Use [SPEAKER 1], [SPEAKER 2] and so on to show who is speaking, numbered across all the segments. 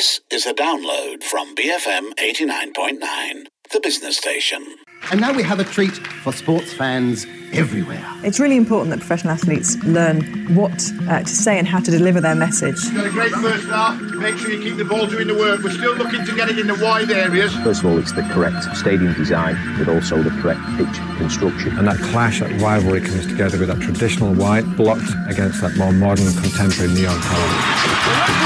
[SPEAKER 1] This is a download from BFM 89.9, the business station.
[SPEAKER 2] And now we have a treat for sports fans everywhere.
[SPEAKER 3] It's really important that professional athletes learn what uh, to say and how to deliver their message.
[SPEAKER 4] Got a great first half. Make sure you keep the ball doing the work. We're still looking to get it in the wide areas.
[SPEAKER 5] First of all, it's the correct stadium design, but also the correct pitch construction.
[SPEAKER 6] And that clash, that rivalry comes together with that traditional white blocked against that more modern contemporary neon colour.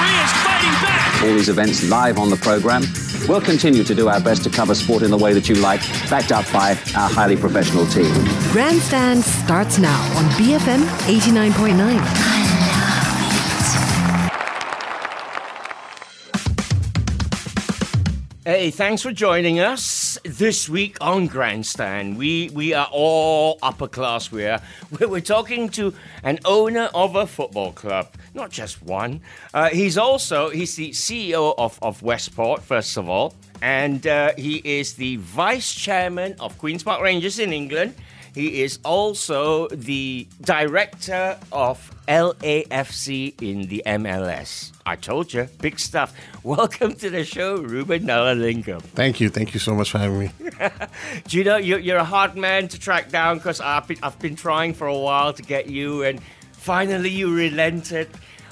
[SPEAKER 5] All these events live on the programme. We'll continue to do our best to cover sport in the way that you like, backed up by our highly professional team.
[SPEAKER 7] Grandstand starts now on BFM 89.9.
[SPEAKER 8] Hey, thanks for joining us this week on Grandstand. We we are all upper class. We are. We're, we're talking to an owner of a football club, not just one. Uh, he's also he's the CEO of of Westport, first of all, and uh, he is the vice chairman of Queens Park Rangers in England. He is also the director of LAFC in the MLS. I told you, big stuff. Welcome to the show, Ruben Gnanalingam.
[SPEAKER 9] Thank you. Thank you so much for having me.
[SPEAKER 8] Do you know you're, you're a hard man to track down because I've been, I've been trying for a while to get you, and finally you relented.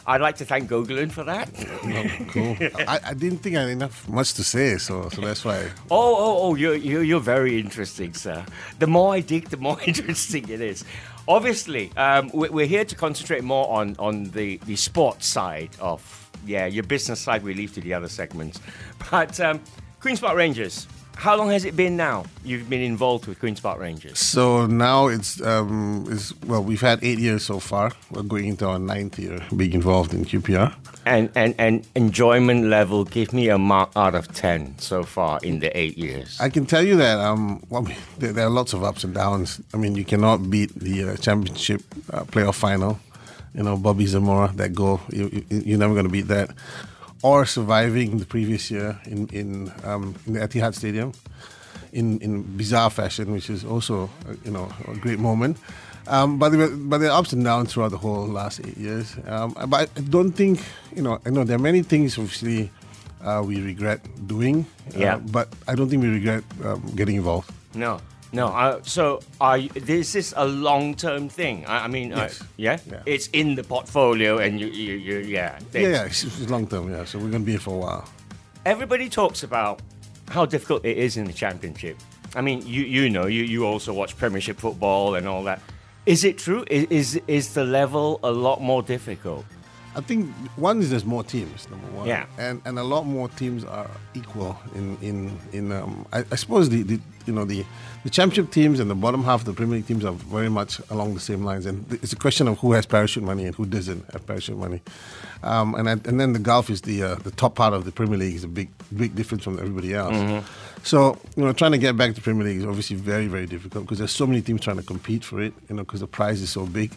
[SPEAKER 8] I'd like to thank Gogolin for that.
[SPEAKER 9] No, cool. I, I didn't think I had enough much to say, so so that's why.
[SPEAKER 8] Oh, oh, oh! You're, you're you're very interesting, sir. The more I dig, the more interesting it is. Obviously, um, we- we're here to concentrate more on on the the sports side of yeah your business side. We leave to the other segments, but um, Queens Park Rangers. How long has it been now? You've been involved with Queens Park Rangers.
[SPEAKER 9] So now it's um is well we've had eight years so far. We're going into our ninth year being involved in QPR.
[SPEAKER 8] And, and and enjoyment level, give me a mark out of ten so far in the eight years.
[SPEAKER 9] I can tell you that um well, there, there are lots of ups and downs. I mean you cannot beat the uh, championship uh, playoff final. You know Bobby Zamora that goal. You, you, you're never going to beat that. Or surviving the previous year in in um, in the Etihad Stadium. in, in bizarre fashion, which is also uh, you know a great moment. Um, but there, were- but there are ups and downs throughout the whole last eight years. Um, but I don't think you know. I know there are many things obviously uh, we regret doing. uh,
[SPEAKER 8] Yeah.
[SPEAKER 9] but I don't think we regret um, getting involved.
[SPEAKER 8] No, no. Uh, so, are you, this is a long-term thing? I, I mean, uh,
[SPEAKER 9] Yes.
[SPEAKER 8] yeah?
[SPEAKER 9] Yeah.
[SPEAKER 8] it's in the portfolio, and you, you, you yeah.
[SPEAKER 9] Yeah, yeah, it's, it's long term. Yeah, so we're going to be here for a while.
[SPEAKER 8] Everybody talks about how difficult it is in the championship. I mean, you you know, you, you also watch Premiership football and all that. Is it true? Is, is is the level a lot more difficult?
[SPEAKER 9] I think one is there's more teams, number one.
[SPEAKER 8] Yeah.
[SPEAKER 9] And and a lot more teams are equal in in in. Um, I, I suppose the, the you know the the championship teams and the bottom half of the Premier League teams are very much along the same lines, and it's a question of who has parachute money and who doesn't have parachute money. Um, and I, and then the Gulf is the uh, the top part of the Premier League is a big big difference from everybody else. So you know, trying to get back to Premier League is obviously very very difficult because there's so many teams trying to compete for it. You know, because the prize is so big.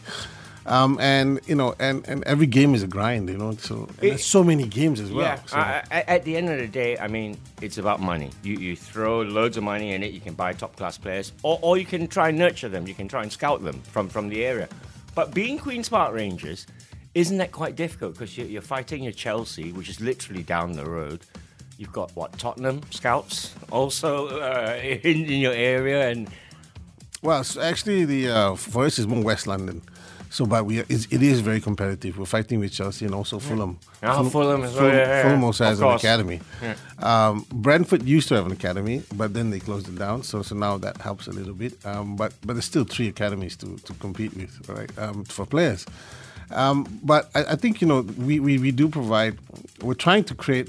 [SPEAKER 9] Um, and you know, and, and every game is a grind, you know. So there's so many games as well.
[SPEAKER 8] yeah.
[SPEAKER 9] So,
[SPEAKER 8] I, I, at the end of the day, I mean, it's about money. You you throw loads of money in it. You can buy top class players, or, or you can try and nurture them. You can try and scout them from from the area. But being Queens Park Rangers, isn't that quite difficult? Because you're, you're fighting your Chelsea, which is literally down the road. You've got what Tottenham scouts also uh, in, in your area, and
[SPEAKER 9] well, so actually, the uh, for us is more West London. So, but we it's, it is very competitive. We're fighting with Chelsea and also Fulham.
[SPEAKER 8] Oh, Fulham as well,
[SPEAKER 9] Fulham,
[SPEAKER 8] yeah, yeah,
[SPEAKER 9] Fulham also has an academy. Um, Brentford used to have an academy, but then they closed it down. So, so now that helps a little bit. Um, but but there's still three academies to, to compete with, right? Um, for players. Um, but I, I think you know we, we, we do provide. We're trying to create.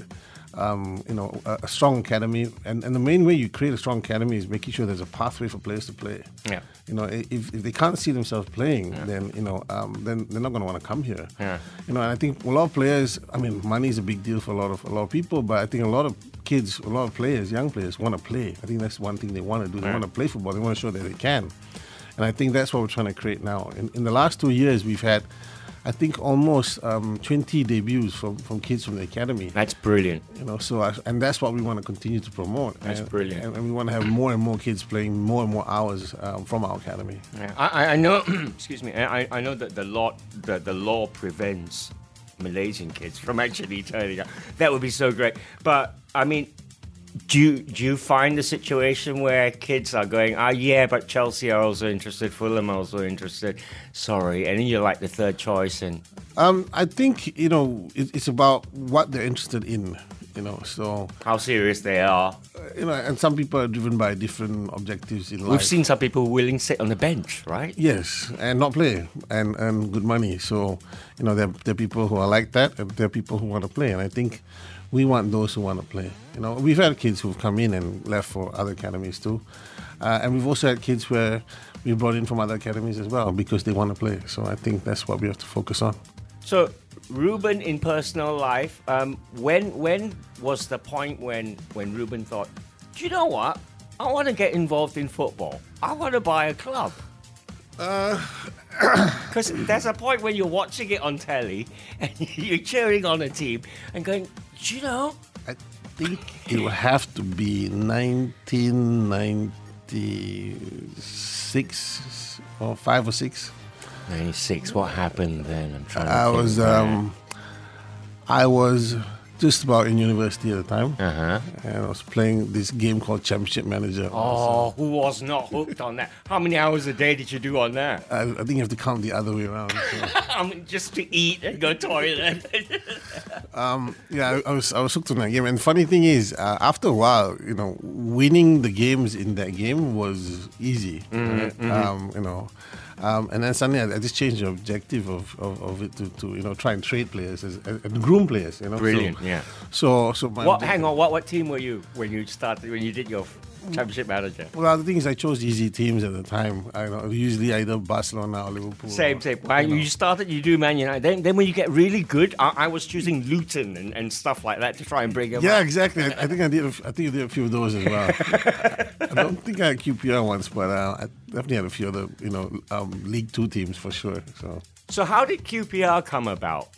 [SPEAKER 9] Um, you know, a, a strong academy, and, and the main way you create a strong academy is making sure there's a pathway for players to play.
[SPEAKER 8] Yeah.
[SPEAKER 9] You know, if, if they can't see themselves playing, then you know, um, then they're not going to want to come here.
[SPEAKER 8] Yeah.
[SPEAKER 9] You know, and I think a lot of players. I mean, money is a big deal for a lot of a lot of people, but I think a lot of kids, a lot of players, young players, want to play. I think that's one thing they want to do. They
[SPEAKER 8] Yeah.
[SPEAKER 9] want to play football. They want to show that they can, and I think that's what we're trying to create now. In, in the last two years, we've had. I think almost um, 20 debuts from, from kids from the academy.
[SPEAKER 8] that's brilliant.
[SPEAKER 9] You know, so I, and that's what we want to continue to promote.
[SPEAKER 8] That's
[SPEAKER 9] and,
[SPEAKER 8] brilliant.
[SPEAKER 9] And, and we want to have more and more kids playing more and more hours um, from our academy.
[SPEAKER 8] Yeah, I, I- know. excuse me. I, I know that the law the, the law prevents Malaysian kids from actually turning up. That would be so great. But I mean, do you, do you find the situation where kids are going, ah, yeah, but Chelsea are also interested, Fulham are also interested. Sorry, and then you're like the third choice, and
[SPEAKER 9] Um, I think you know it, it's about what they're interested in. You know, so
[SPEAKER 8] how serious they are.
[SPEAKER 9] you know, and some people are driven by different objectives in life.
[SPEAKER 8] We've seen some people willing to sit on the bench, right?
[SPEAKER 9] Yes, and not play and earn good money. So, you know, there, there are people who are like that, and there are people who want to play. And I think we want those who want to play. You know, we've had kids who've come in and left for other academies too, uh, and we've also had kids where we brought in from other academies as well because they want to play. So I think that's what we have to focus on.
[SPEAKER 8] So, Ruben, in personal life, um, when when was the point when when Ruben thought, do you know what? I want to get involved in football. I want to buy a club. Because there's a point when you're watching it on telly and you're cheering on a team and going, you know?
[SPEAKER 9] I think it will have to be 1996 or five or six.
[SPEAKER 8] 96. What happened then? I'm trying to
[SPEAKER 9] I
[SPEAKER 8] think
[SPEAKER 9] was
[SPEAKER 8] back.
[SPEAKER 9] um, I was just about in university at the time,
[SPEAKER 8] Uh-huh.
[SPEAKER 9] and I was playing this game called Championship Manager.
[SPEAKER 8] Oh, who was not hooked on that? How many hours a day did you do on that?
[SPEAKER 9] I, I think you have to count the other way around. so.
[SPEAKER 8] I mean, just to eat and go toilet.
[SPEAKER 9] yeah, I, I was I was hooked on that game. And funny thing is, uh, after a while, you know, winning the games in that game was easy. right? Um, you know, um, and then suddenly I, I just changed the objective of, of, of it to, to you know try and trade players as, as, and groom players. You know,
[SPEAKER 8] Brilliant,
[SPEAKER 9] So,
[SPEAKER 8] yeah.
[SPEAKER 9] So so my
[SPEAKER 8] what? Hang on. What? What team were you when you started? When you did your championship manager?
[SPEAKER 9] Well, the thing is, I chose easy teams at the time. I know usually either Barcelona or Liverpool.
[SPEAKER 8] Same,
[SPEAKER 9] or,
[SPEAKER 8] same. When you, started, you do Man United. Then, then when you get really good, I, I was choosing Luton and, and stuff like that to try and bring them
[SPEAKER 9] Yeah,
[SPEAKER 8] up.
[SPEAKER 9] exactly. I, I think I did. A, I think I did a few of those as well. I don't think I had QPR once, but uh, I definitely had a few other, you know, um, League Two teams for sure. So,
[SPEAKER 8] So how did QPR come about?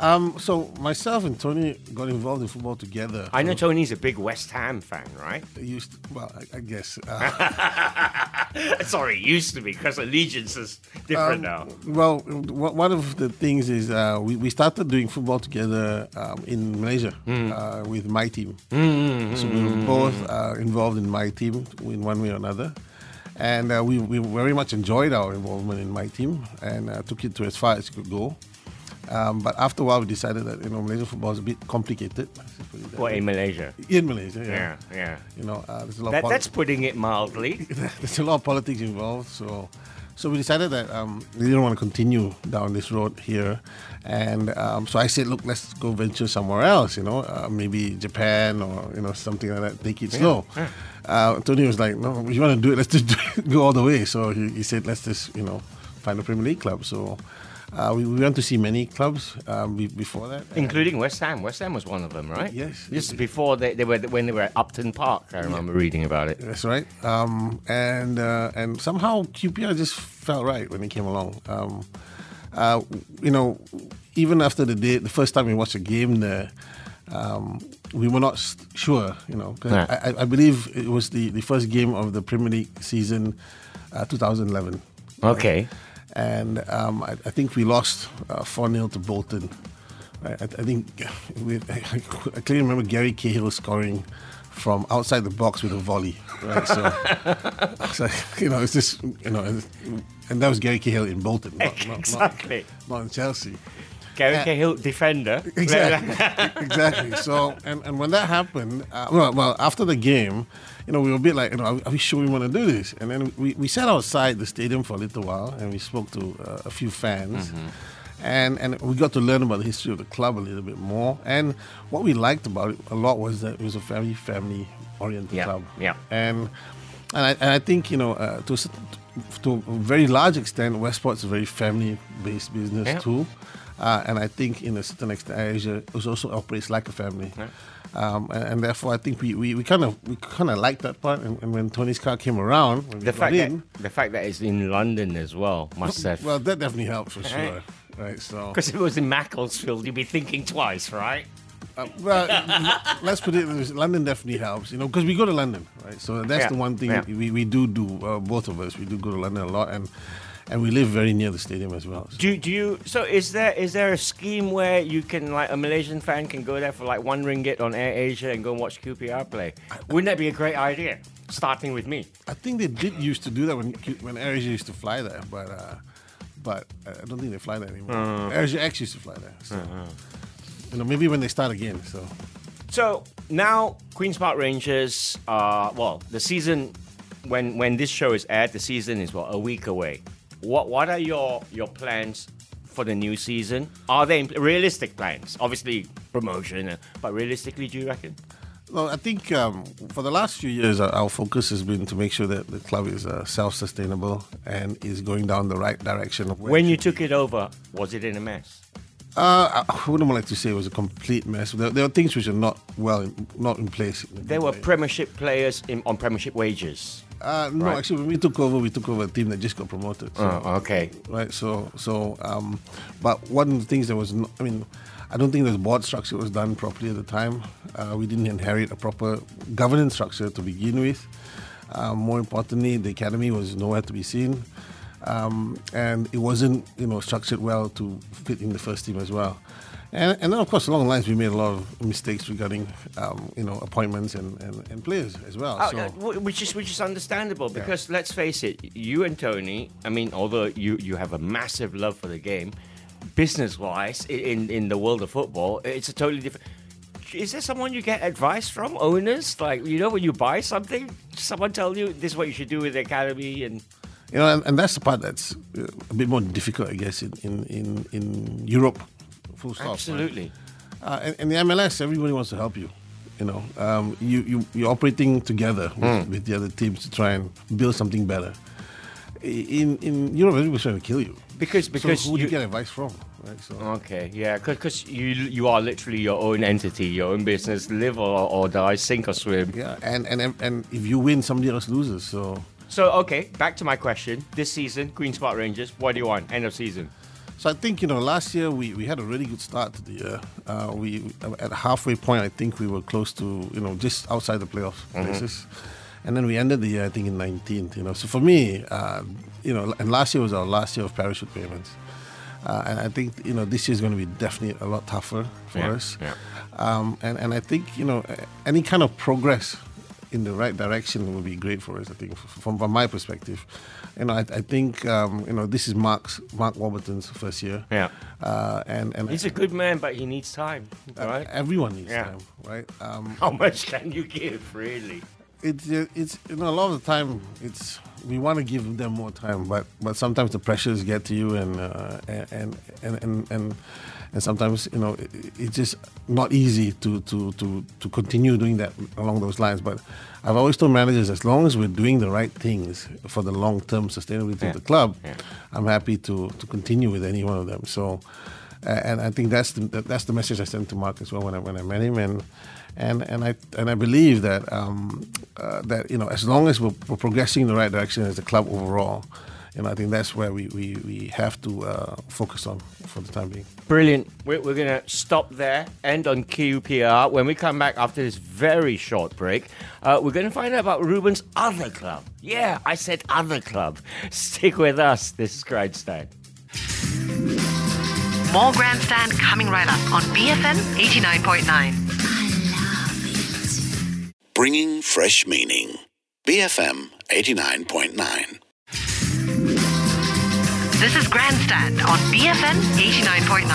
[SPEAKER 9] Um, so myself and Tony got involved in football together.
[SPEAKER 8] I know Tony's a big West Ham fan, right?
[SPEAKER 9] Used well, I, I guess. Uh,
[SPEAKER 8] Sorry, used to be because allegiance is different now.
[SPEAKER 9] well, one of the things is uh, we, we started doing football together um, in Malaysia uh, with my team. So we were both uh, involved in my team in one way or another. And uh, we, we very much enjoyed our involvement in my team and uh, took it to as far as it could go. Um, but after a while, we decided that you know Malaysian football is a bit complicated. let's just put it that
[SPEAKER 8] What in Malaysia?
[SPEAKER 9] in Malaysia, yeah.
[SPEAKER 8] Yeah, yeah.
[SPEAKER 9] You know, uh, there's a lot.
[SPEAKER 8] That, that's putting it mildly.
[SPEAKER 9] there's a lot of politics involved. So, so we decided that um, we didn't want to continue down this road here, and um, so I said, look, let's go venture somewhere else. You know, uh, maybe Japan or you know something like that. Take it slow. Uh, Tony was like, no, if you want to do it, let's just go all the way. So he, he said, let's just you know find a Premier League club. So. Uh, we, we went to see many clubs um, be, before that,
[SPEAKER 8] Including West Ham. West Ham was one of them, right?
[SPEAKER 9] Yes.
[SPEAKER 8] This is before they, they were when they were at Upton Park. I remember reading about it.
[SPEAKER 9] That's right. Um, and uh, and somehow QPR just felt right when it came along. Um, uh, you know, even after the day, the first time we watched a game there, um, we were not sure. You know,
[SPEAKER 8] Yeah.
[SPEAKER 9] I, I- I believe it was the, the first game of the Premier League season, uh, 2011.
[SPEAKER 8] Okay.
[SPEAKER 9] And um, I, I think we lost uh, 4 0 to Bolton. I, I think we, I, I clearly remember Gary Cahill scoring from outside the box with a volley. Right, so, so you know, it's just you know, and that was Gary Cahill in Bolton, not, not, not, not in Chelsea.
[SPEAKER 8] Gary
[SPEAKER 9] Uh,
[SPEAKER 8] Cahill, defender.
[SPEAKER 9] Exactly. exactly. So, and, and when that happened, uh, well, well, after the game, you know, we were a bit like, you know, are, we sure we want to do this? And then we, we sat outside the stadium for a little while and we spoke to uh, a few fans. And, and we got to learn about the history of the club a little bit more. And what we liked about it a lot was that it was a very family oriented
[SPEAKER 8] Yeah,
[SPEAKER 9] club.
[SPEAKER 8] yeah.
[SPEAKER 9] And and I, and I think you know uh, to a to a very large extent, Westport's a very family based business
[SPEAKER 8] Yeah.
[SPEAKER 9] too. Uh, and I think in a certain extent, Asia also operates like a family. Um, and, and therefore, I think we, we, we kind of we kind of like that part. And, and when Tony's car came around,
[SPEAKER 8] The fact that the fact that it's in London as well must have.
[SPEAKER 9] well, that definitely helps for
[SPEAKER 8] Right.
[SPEAKER 9] sure. Right. So,
[SPEAKER 8] Because if it was in Macclesfield, you'd be thinking twice, right?
[SPEAKER 9] uh, well, let's put it. London definitely helps, you know, because we go to London, right? So that's
[SPEAKER 8] Yeah,
[SPEAKER 9] the one thing
[SPEAKER 8] yeah.
[SPEAKER 9] we, we do do. Uh, both of us, we do go to London a lot, and and we live very near the stadium as well.
[SPEAKER 8] Do, do you? So is there is there a scheme where you can like a Malaysian fan can go there for like one ringgit on Air Asia and go and watch QPR play? Wouldn't that be a great idea? Starting with me.
[SPEAKER 9] I think they did used to do that when when AirAsia used to fly there, but uh, but uh, I don't think they fly there anymore.
[SPEAKER 8] Uh.
[SPEAKER 9] AirAsia X used to fly there, so you know maybe when they start again. So
[SPEAKER 8] So now Queens Park Rangers are well, the season when when this show is aired, the season is what a week away. What what are your your plans for the new season? Are they realistic plans? Obviously promotion, uh, but realistically, do you reckon?
[SPEAKER 9] Well, I think um, for the last few years, our, our focus has been to make sure that the club is uh, self-sustainable and is going down the right direction. Of
[SPEAKER 8] When you took it over, was it in a mess?
[SPEAKER 9] Uh, I wouldn't like to say it was a complete mess. There, there are things which are not well, in, not in place.
[SPEAKER 8] There were. Premiership players in, on Premiership wages.
[SPEAKER 9] Uh, no,
[SPEAKER 8] Right.
[SPEAKER 9] actually, when we took over, we took over a team that just got promoted. So,
[SPEAKER 8] Oh, okay.
[SPEAKER 9] Right. So, so, um, but one of the things that was, not, I mean, I don't think the board structure was done properly at the time. Uh, we didn't inherit a proper governance structure to begin with. Um, more importantly, the academy was nowhere to be seen, um, and it wasn't, you know, structured well to fit in the first team as well. And, and then, of course, along the lines, we made a lot of mistakes regarding, um, you know, appointments and, and, and players as well.
[SPEAKER 8] Oh,
[SPEAKER 9] so,
[SPEAKER 8] uh, which is which is understandable because let's face it, you and Tony. I mean, although you you have a massive love for the game, business wise, in in the world of football, it's a totally different. Is there someone you get advice from owners? Like you know, when you buy something, someone tell you this is what you should do with the academy, and
[SPEAKER 9] You know, and, and that's the part that's uh, a bit more difficult, I guess, in in in, in Europe. Full stop. right?
[SPEAKER 8] absolutely.
[SPEAKER 9] Uh, and, and the MLS, everybody wants to help you. You know, um, you you you're operating together with,
[SPEAKER 8] Hmm.
[SPEAKER 9] with the other teams to try and build something better. In in Europe, everybody's trying to kill you.
[SPEAKER 8] Because- because
[SPEAKER 9] so who do you
[SPEAKER 8] you-
[SPEAKER 9] get advice from? Right. So
[SPEAKER 8] Okay, yeah, because you you are literally your own entity, your own business, live or, or die, sink or swim.
[SPEAKER 9] yeah, and, and and if you win, somebody else loses. So
[SPEAKER 8] So okay, back to my question. This season, Queens Park Rangers, what do you want? End of season.
[SPEAKER 9] So I think you know last year we, we had a really good start to the year. Uh, we at halfway point I think we were close to you know just outside the playoff places, and then we ended the year I think in 19th. You know, so for me, uh, you know, and last year was our last year of parachute payments, uh, and I think you know this year is going to be definitely a lot tougher for
[SPEAKER 8] Yeah,
[SPEAKER 9] us.
[SPEAKER 8] yeah.
[SPEAKER 9] Um, and and I think you know any kind of progress in the right direction will be great for us. I think from, from my perspective, you know, I, I think um, you know this is Mark's Mark Warburton's first year.
[SPEAKER 8] Yeah.
[SPEAKER 9] Uh, and and
[SPEAKER 8] He's a good man, but he needs time, right?
[SPEAKER 9] everyone needs
[SPEAKER 8] Yeah.
[SPEAKER 9] time, right? Um,
[SPEAKER 8] How much can you give, really?
[SPEAKER 9] it's uh, it's you know a lot of the time it's we want to give them more time, but but sometimes the pressures get to you, and uh, and, and and and and sometimes you know it, it's just not easy to to to to continue doing that along those lines. But I've always told managers as long as we're doing the right things for the long term sustainability
[SPEAKER 8] Yeah.
[SPEAKER 9] of the club,
[SPEAKER 8] Yeah.
[SPEAKER 9] I'm happy to to continue with any one of them. So. And I think that's the that's the message I sent to Mark as well when I when I met him, and and and I and I believe that um, uh, that you know as long as we're, we're progressing in the right direction as a club overall, you know I think that's where we we, we have to uh, focus on for the time being.
[SPEAKER 8] Brilliant. We're, we're going to stop there, end on QPR. When we come back after this very short break, uh, we're going to find out about Ruben's other club. Yeah, I said other club. Stick with us. This is Grandstand.
[SPEAKER 7] More Grandstand coming right up on BFM 89.9.
[SPEAKER 1] Bringing fresh meaning. BFM 89.9.
[SPEAKER 7] This is Grandstand on BFM 89.9.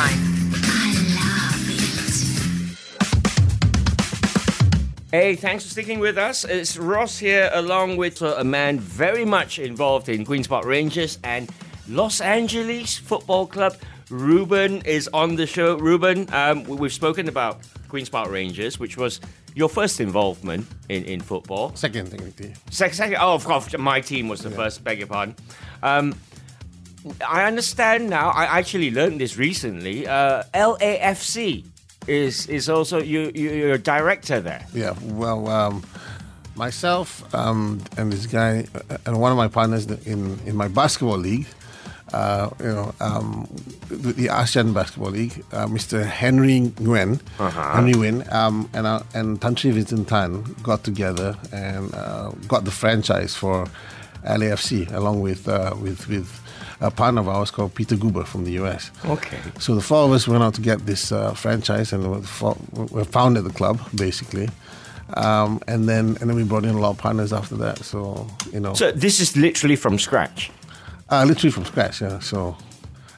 [SPEAKER 8] Hey, thanks for sticking with us. It's Ross here, along with uh, a man very much involved in Queen's Park Rangers and Los Angeles Football Club. Ruben is on the show. Ruben, um, we- we've spoken about Queen's Park Rangers, which was your first involvement in, in football.
[SPEAKER 9] Second thing,
[SPEAKER 8] Second, second, oh, of course, my team was the first, beg your pardon. Um, I understand now, I actually learned this recently. Uh, LAFC is is also, you, you, you're a director there.
[SPEAKER 9] Yeah, well, um, myself um, and this guy uh, and one of my partners in in my basketball league, uh, you know, um, the, the ASEAN Basketball League, uh, Mr. Henry Nguyen, Henry Nguyen, um, and uh, and Vincent Tan got together and uh, got the franchise for LAFC along with uh, with with a partner of ours called Peter Guber from the US.
[SPEAKER 8] Okay.
[SPEAKER 9] So the four of us went out to get this uh, franchise, and we founded the club basically. Um, and then and then we brought in a lot of partners after that. So you know,
[SPEAKER 8] So this is literally from scratch.
[SPEAKER 9] uh, literally from scratch. Yeah. So.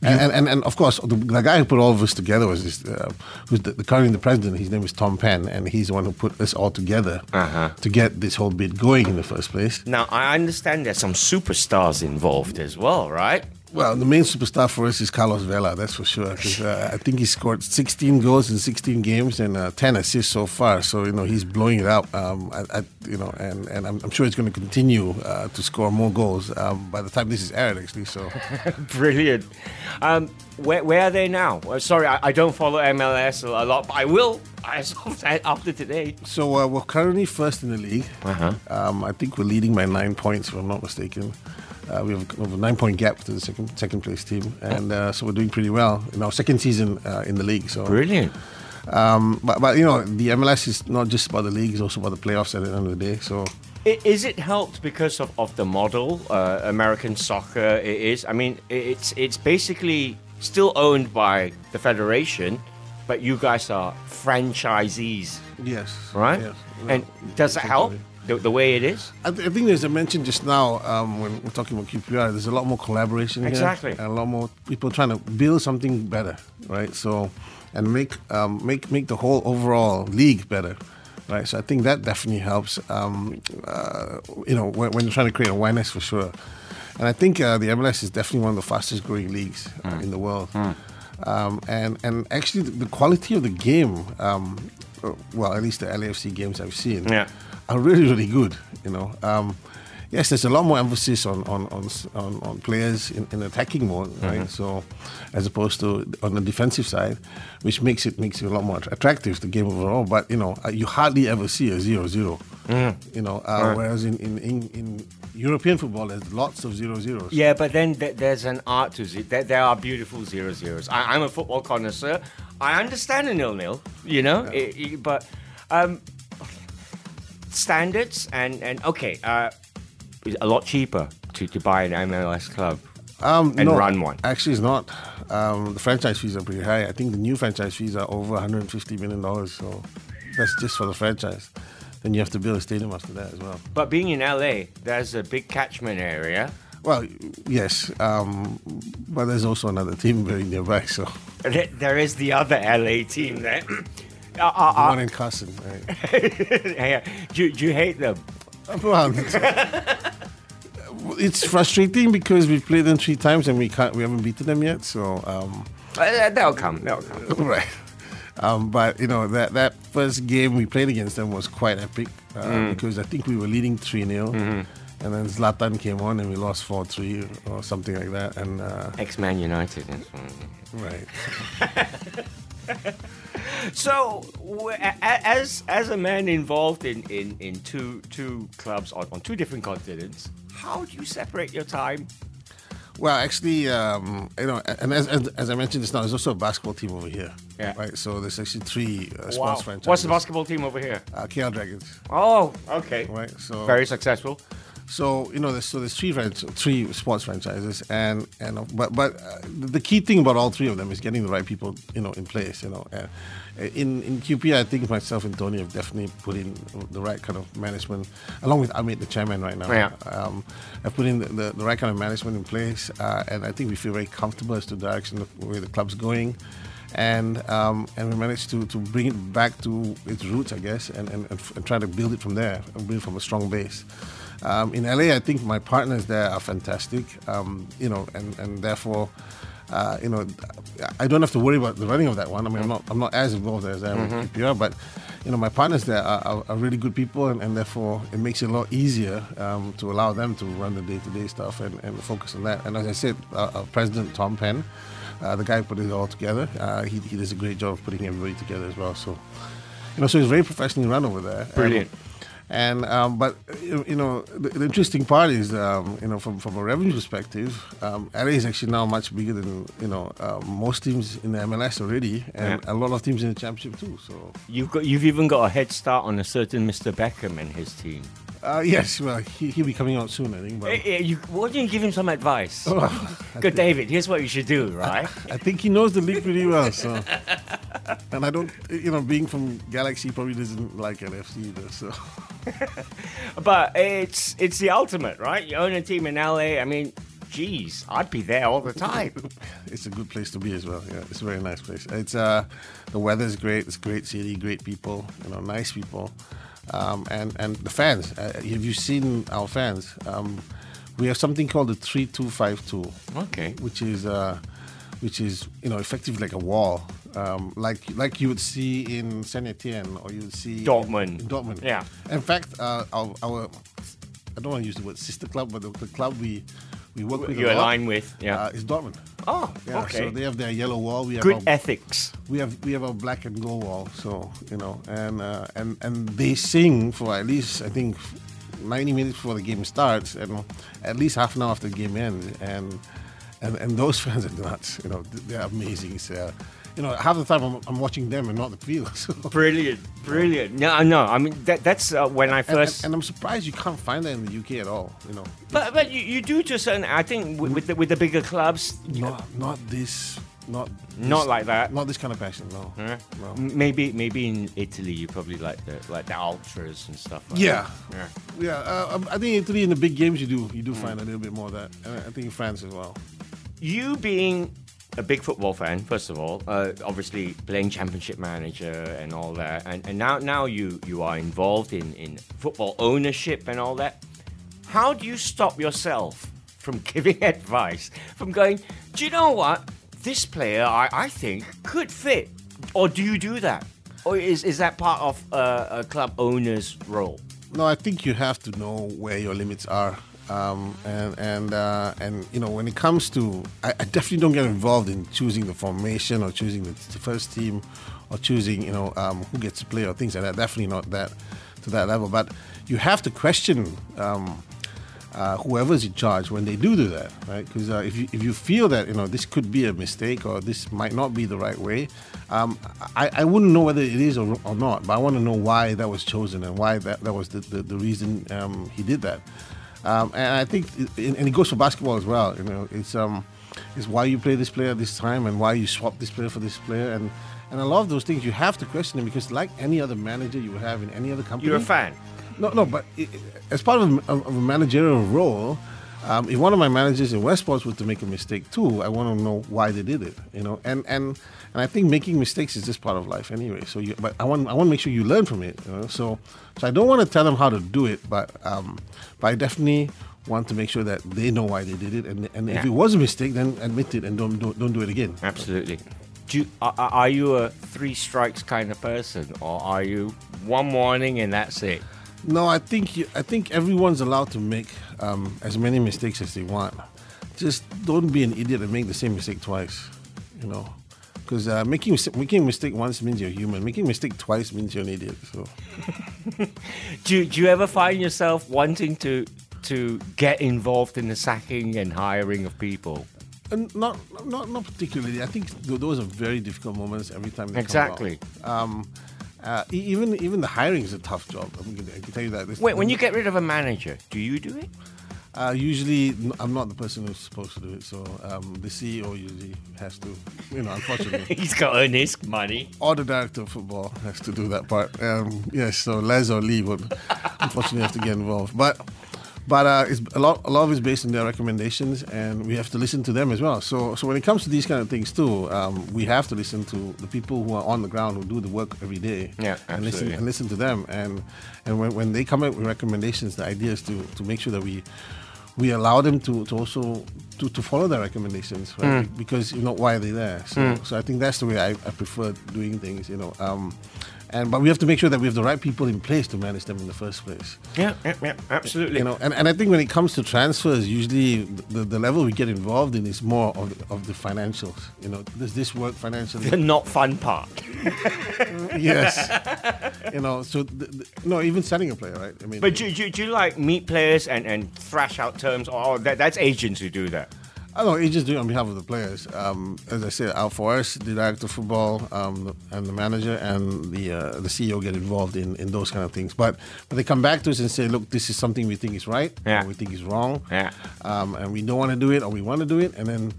[SPEAKER 9] And, and, and, and of course, the, the guy who put all of this together was this, uh, who's the, the currently the president. His name is Tom Penn, and he's the one who put this all together
[SPEAKER 8] Uh-huh.
[SPEAKER 9] to get this whole bit going in the first place.
[SPEAKER 8] Now I understand there's some superstars involved as well, right?
[SPEAKER 9] Well, the main superstar for us is Carlos Vela, that's for sure. uh, I think he scored 16 goals in 16 games and uh, 10 assists so far. So you know he's blowing it out. Um, I, I, you know, and, and I'm, I'm sure he's going to continue uh, to score more goals um, by the time this is aired, actually. So
[SPEAKER 8] Brilliant. Um, where, where are they now? Uh, sorry, I, I don't follow MLS a lot, but I will as of after today.
[SPEAKER 9] So uh, we're currently first in the league.
[SPEAKER 8] Uh-huh.
[SPEAKER 9] Um, I think we're leading by nine points, if I'm not mistaken. Uh, we have, we have a nine-point gap to the second second place team, and uh, so we're doing pretty well in our second season uh, in the league. So
[SPEAKER 8] Brilliant.
[SPEAKER 9] Um, but but you know the MLS is not just about the league; it's also about the playoffs at the end of the day. So
[SPEAKER 8] Is it helped because of, of the model uh, American soccer i- is? I mean, it's it's basically still owned by the federation, but you guys are franchisees,
[SPEAKER 9] yes,
[SPEAKER 8] right?
[SPEAKER 9] yes.
[SPEAKER 8] And does it help the, the way it is?
[SPEAKER 9] I, th- I think as I mentioned just now, um, when we're talking about QPR, there's a lot more collaboration here.
[SPEAKER 8] Exactly.
[SPEAKER 9] And a lot more people trying to build something better, right? So, and make um, make make the whole overall league better, right? So I think that definitely helps. Um, uh, you know, when, when you're trying to create awareness for sure. And I think uh, the MLS is definitely one of the fastest growing leagues uh,
[SPEAKER 8] Hmm.
[SPEAKER 9] in the world. Um, and and actually, the, the quality of the game, um, uh, well, at least the LAFC games I've seen,
[SPEAKER 8] Yeah.
[SPEAKER 9] Are really really good. You know, um, yes, there's a lot more emphasis on on on, on, on players in, in attacking mode, right? So, as opposed to on the defensive side, which makes it makes it a lot more attractive the game overall. But you know, uh, you hardly ever see a 0-0. You know, uh, whereas in, in, in, in European football, there's lots of zero zeros.
[SPEAKER 8] Yeah, but then th- there's an art to it. There, there are beautiful zero zeros. I, I'm a football connoisseur. I understand a nil nil, you know, I- I- but um, standards and and okay, uh, it's a lot cheaper to, to buy an MLS club
[SPEAKER 9] Um,
[SPEAKER 8] and
[SPEAKER 9] no,
[SPEAKER 8] run one.
[SPEAKER 9] Actually, it's not. Um, the franchise fees are pretty high. I think the new franchise fees are over 150 million dollars. So that's just for the franchise. Then you have to build a stadium after that as well.
[SPEAKER 8] But being in LA, there's a big catchment area.
[SPEAKER 9] Well, yes, um, but there's also another team very nearby. So
[SPEAKER 8] There- There is the other LA team there. Uh, uh, uh,
[SPEAKER 9] one in Carson. Right?
[SPEAKER 8] do, do you hate them?
[SPEAKER 9] Well, it's frustrating because we've played them three times and we can't. We haven't beaten them yet. So. Um,
[SPEAKER 8] Uh, they'll come. They'll come.
[SPEAKER 9] right. Um, but you know that that first game we played against them was quite epic uh,
[SPEAKER 8] Mm.
[SPEAKER 9] because I think we were leading three 0
[SPEAKER 8] Mm-hmm.
[SPEAKER 9] and then Zlatan came on and we lost four three or something like that. And uh,
[SPEAKER 8] Ex Man United.
[SPEAKER 9] right,
[SPEAKER 8] So, w- a- a- as as a man involved in, in, in two two clubs on, on two different continents, how do you separate your time?
[SPEAKER 9] well, actually, um, you know, and as, as, as I mentioned just now, there's also a basketball team over here.
[SPEAKER 8] Yeah.
[SPEAKER 9] Right. So there's actually three uh,
[SPEAKER 8] Wow.
[SPEAKER 9] sports franchises.
[SPEAKER 8] What's the basketball team over here?
[SPEAKER 9] Uh, KL Dragons.
[SPEAKER 8] Oh, okay.
[SPEAKER 9] Right. So
[SPEAKER 8] Very successful.
[SPEAKER 9] So you know, there's, so there's three franch- three sports franchises, and and but but uh, the key thing about all three of them is getting the right people, you know, in place. You know, uh, in in QP, I think myself and Tony have definitely put in the right kind of management, along with Amit, the chairman, right now.
[SPEAKER 8] Yeah.
[SPEAKER 9] Um, have put in the, the, the right kind of management in place, uh, and I think we feel very comfortable as to the direction of where the club's going. And um, and we managed to, to bring it back to its roots, I guess, and, and, and, and try to build it from there, and build from a strong base. Um, in LA, I think my partners there are fantastic, um, you know, and, and therefore, uh, you know, I don't have to worry about the running of that one. I mean, I'm not I'm not as involved as I am with QPR, but you know, my partners there are, are, are really good people, and, and therefore it makes it a lot easier um, to allow them to run the day-to-day stuff and, and focus on that. And as I said, uh, uh, President Tom Penn, uh, the guy who put it all together, uh, he, he does a great job of putting everybody together as well. So, you know, so it's very professionally run over there.
[SPEAKER 8] Brilliant.
[SPEAKER 9] And um, but you know the, the interesting part is um, you know from, from a revenue perspective, um, LA is actually now much bigger than you know uh, most teams in the MLS already, and
[SPEAKER 8] Yeah.
[SPEAKER 9] a lot of teams in the championship too. So
[SPEAKER 8] You've got you've even got a head start on a certain Mr. Beckham and his team.
[SPEAKER 9] Uh, yes, well, he, he'll be coming out soon, I think. But
[SPEAKER 8] Eh, eh, you, why don't you give him some advice?
[SPEAKER 9] I
[SPEAKER 8] Good, David. Here's what you should do, right?
[SPEAKER 9] I think he knows the league pretty well. So, and I don't, you know, being from Galaxy, probably doesn't like LFC either. So,
[SPEAKER 8] but it's it's the ultimate, right? You own a team in LA. I mean, geez, I'd be there all the time.
[SPEAKER 9] it's a good place to be as well. Yeah, it's a very nice place. It's uh, the weather's great. It's a great city, great people. You know, nice people, um, and and the fans. Uh, have you seen our fans? Um, we have something called the three two five two.
[SPEAKER 8] Okay.
[SPEAKER 9] Which is uh, which is you know effectively like a wall, um, like like you would see in Saint Etienne or you would see
[SPEAKER 8] Dortmund.
[SPEAKER 9] In Dortmund.
[SPEAKER 8] Yeah.
[SPEAKER 9] In fact, uh, our, our I don't want to use the word sister club, but the, the club we we work with.
[SPEAKER 8] You
[SPEAKER 9] a lot,
[SPEAKER 8] align with, yeah.
[SPEAKER 9] uh, is Dortmund.
[SPEAKER 8] Oh,
[SPEAKER 9] Yeah,
[SPEAKER 8] okay.
[SPEAKER 9] so they have their yellow wall. We have
[SPEAKER 8] Good
[SPEAKER 9] our,
[SPEAKER 8] ethics.
[SPEAKER 9] we have we have our black and gold wall. So you know, and uh, and and they sing for at least I think ninety minutes before the game starts, and at least half an hour after the game ends, and and and those fans are nuts. You know, they're amazing. It's, uh, you know, half the time I'm, I'm watching them and not the field. So.
[SPEAKER 8] Brilliant, brilliant. No, no. I mean, that, that's uh, when I first.
[SPEAKER 9] and, and I'm surprised you can't find that in the UK at all. You know,
[SPEAKER 8] but but you, you do to a certain. I think with, with the with the bigger clubs,
[SPEAKER 9] not not this, not
[SPEAKER 8] Not like that.
[SPEAKER 9] Not this kind of passion. No,
[SPEAKER 8] Yeah.
[SPEAKER 9] no.
[SPEAKER 8] Maybe maybe in Italy you probably like the like the ultras and stuff. Like
[SPEAKER 9] Yeah,
[SPEAKER 8] That.
[SPEAKER 9] yeah. Uh, um, I think in Italy in the big games you do you do find a little bit more of that. And I think in France as well.
[SPEAKER 8] You being a big football fan, first of all, uh, obviously playing championship manager and all that, and, and now now you you are involved in in football ownership and all that. How do you stop yourself from giving advice? From going, do you know what? This player I, I think could fit. Or do you do that? Or is, is that part of uh, a club owner's role?
[SPEAKER 9] No, I think you have to know where your limits are. Um, and and uh, and you know when it comes to, I, I definitely don't get involved in choosing the formation or choosing the, the first team, or choosing you know um, who gets to play or things like that. Definitely not that to that level. But you have to question um, uh, whoever's in charge when they do do that, right? Because uh, if you if you feel that you know this could be a mistake or this might not be the right way, um, I, I wouldn't know whether it is or, or not. But I want to know why that was chosen and why that, that was the, the, the reason um, he did that. Um, and I think, it, and it goes for basketball as well. You know, it's um, it's why you play this player this time and why you swap this player for this player and. And a lot of those things you have to question them because, like any other manager you would have in any other company,
[SPEAKER 8] You're a fan.
[SPEAKER 9] no, no, but i i- as part of a, of a managerial role, um, if one of my managers in Westports were to make a mistake too, I want to know why they did it. You know, and and and I think making mistakes is just part of life anyway. So, you, but I want I want to make sure you learn from it. You know? So, so I don't want to tell them how to do it, but um, but I definitely want to make sure that they know why they did it, and and if it was a mistake, then admit it and don't don't, don't do it again.
[SPEAKER 8] Absolutely. Do you, are, are are you a three strikes kind of person, or are you one warning and that's it?
[SPEAKER 9] No, I think you, I think everyone's allowed to make um, as many mistakes as they want. Just don't be an idiot and make the same mistake twice. You know, because uh, making making a mistake once means you're human. Making a mistake twice means you're an idiot. So
[SPEAKER 8] Do, you- do you ever find yourself wanting to to get involved in the sacking and hiring of people?
[SPEAKER 9] and not not not particularly. I think th- those are very difficult moments every time.
[SPEAKER 8] Exactly.
[SPEAKER 9] Um, uh, e- even even the hiring is a tough job. I, mean, I can tell you that. This-
[SPEAKER 8] Wait, when you get rid of a manager, do you do it?
[SPEAKER 9] Uh, usually, I'm not the person who's supposed to do it. So um, the CEO usually has to, you know, unfortunately.
[SPEAKER 8] He's got to earn his money.
[SPEAKER 9] or the director of football has to do that part. Um, yes, so Les or Lee would unfortunately have to get involved. But but uh, it's a lot a lot of it's based on their recommendations, and we have to listen to them as well. So so when it comes to these kind of things too, um, we have to listen to the people who are on the ground who do the work every day.
[SPEAKER 8] Yeah,
[SPEAKER 9] and listen
[SPEAKER 8] absolutely.
[SPEAKER 9] and listen to them. And and when, when they come up with recommendations, the idea is to to make sure that we we allow them to, to also to, to follow their recommendations right?
[SPEAKER 8] Mm.
[SPEAKER 9] because you know why are they there so,
[SPEAKER 8] Mm.
[SPEAKER 9] so I think that's the way I, I prefer doing things you know um, and but we have to make sure that we have the right people in place to manage them in the first place
[SPEAKER 8] Yeah, yeah, yeah, absolutely.
[SPEAKER 9] you know and, and I think when it comes to transfers usually the, the level we get involved in is more of, of the financials you know does this work financially
[SPEAKER 8] the not fun part.
[SPEAKER 9] yes you know so th- th- no even selling a player right I mean
[SPEAKER 8] But do, do, do you like meet players and, and thrash out terms, or that, that's agents who do that?
[SPEAKER 9] I don't know doing it on behalf of the players. Um, as I said, Al Forrest, the director of football, um, and the manager and the uh, the CEO get involved in, in those kind of things. But but they come back to us and say, look, this is something we think is right,
[SPEAKER 8] Yeah.
[SPEAKER 9] or we think is wrong,
[SPEAKER 8] Yeah.
[SPEAKER 9] um, and we don't want to do it, or we want to do it, and then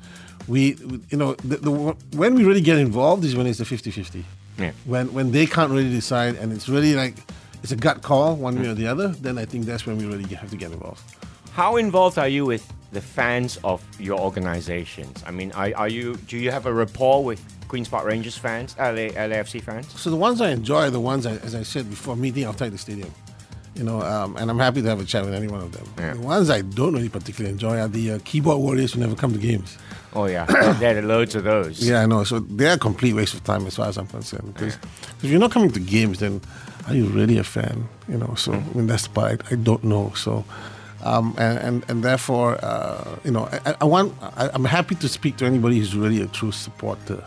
[SPEAKER 9] we, you know, the, the, when we really get involved is when it's the 50-50.
[SPEAKER 8] Yeah.
[SPEAKER 9] When when they can't really decide, and it's really like it's a gut call one way or the other, then I think that's when we really have to get involved.
[SPEAKER 8] How involved are you with the fans of your organizations? I mean, are, are you do you have a rapport with Queens Park Rangers fans, LA, LAFC fans?
[SPEAKER 9] So the ones I enjoy are the ones, I, as I said before, meeting outside the stadium. You know, um, and I'm happy to have a chat with any one of them.
[SPEAKER 8] Yeah.
[SPEAKER 9] The ones I don't really particularly enjoy are the uh, keyboard warriors who never come to games.
[SPEAKER 8] Oh yeah, there are loads of those.
[SPEAKER 9] Yeah, I know. So they're a complete waste of time as far as I'm concerned. Because if you're not coming to games, then are you really a fan? You know, so I mean that's the part I, I don't know. So, um, and, and and therefore, uh, you know, I, I want I, I'm happy to speak to anybody who's really a true supporter,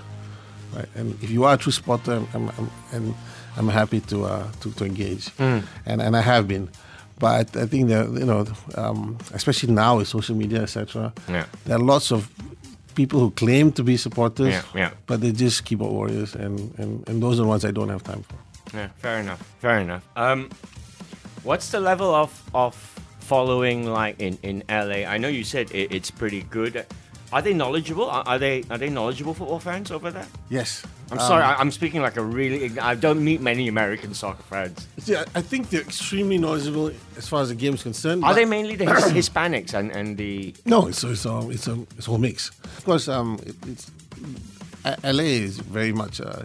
[SPEAKER 9] right? And if you are a true supporter, I'm, I'm, I'm and I'm happy to uh, to, to engage, and and I have been. But I think that you know, um, especially now with social media, etc.
[SPEAKER 8] Yeah.
[SPEAKER 9] There are lots of people who claim to be supporters,
[SPEAKER 8] Yeah, yeah.
[SPEAKER 9] but they just keyboard warriors, and, and, and those are the ones I don't have time for.
[SPEAKER 8] Yeah, fair enough. Fair enough. Um, what's the level of of following like in in LA? I know you said it, it's pretty good. Are they knowledgeable? Are, are they are they knowledgeable football fans over there?
[SPEAKER 9] Yes.
[SPEAKER 8] I'm
[SPEAKER 9] Um,
[SPEAKER 8] sorry, I, I'm speaking like a really. I don't meet many American soccer fans.
[SPEAKER 9] See, I, think they're extremely knowledgeable as far as the game is concerned.
[SPEAKER 8] Are they mainly the His- Hispanics and, and the?
[SPEAKER 9] No, it's it's a it's a it's a whole mix. Of course, um, it, it's LA is very much uh,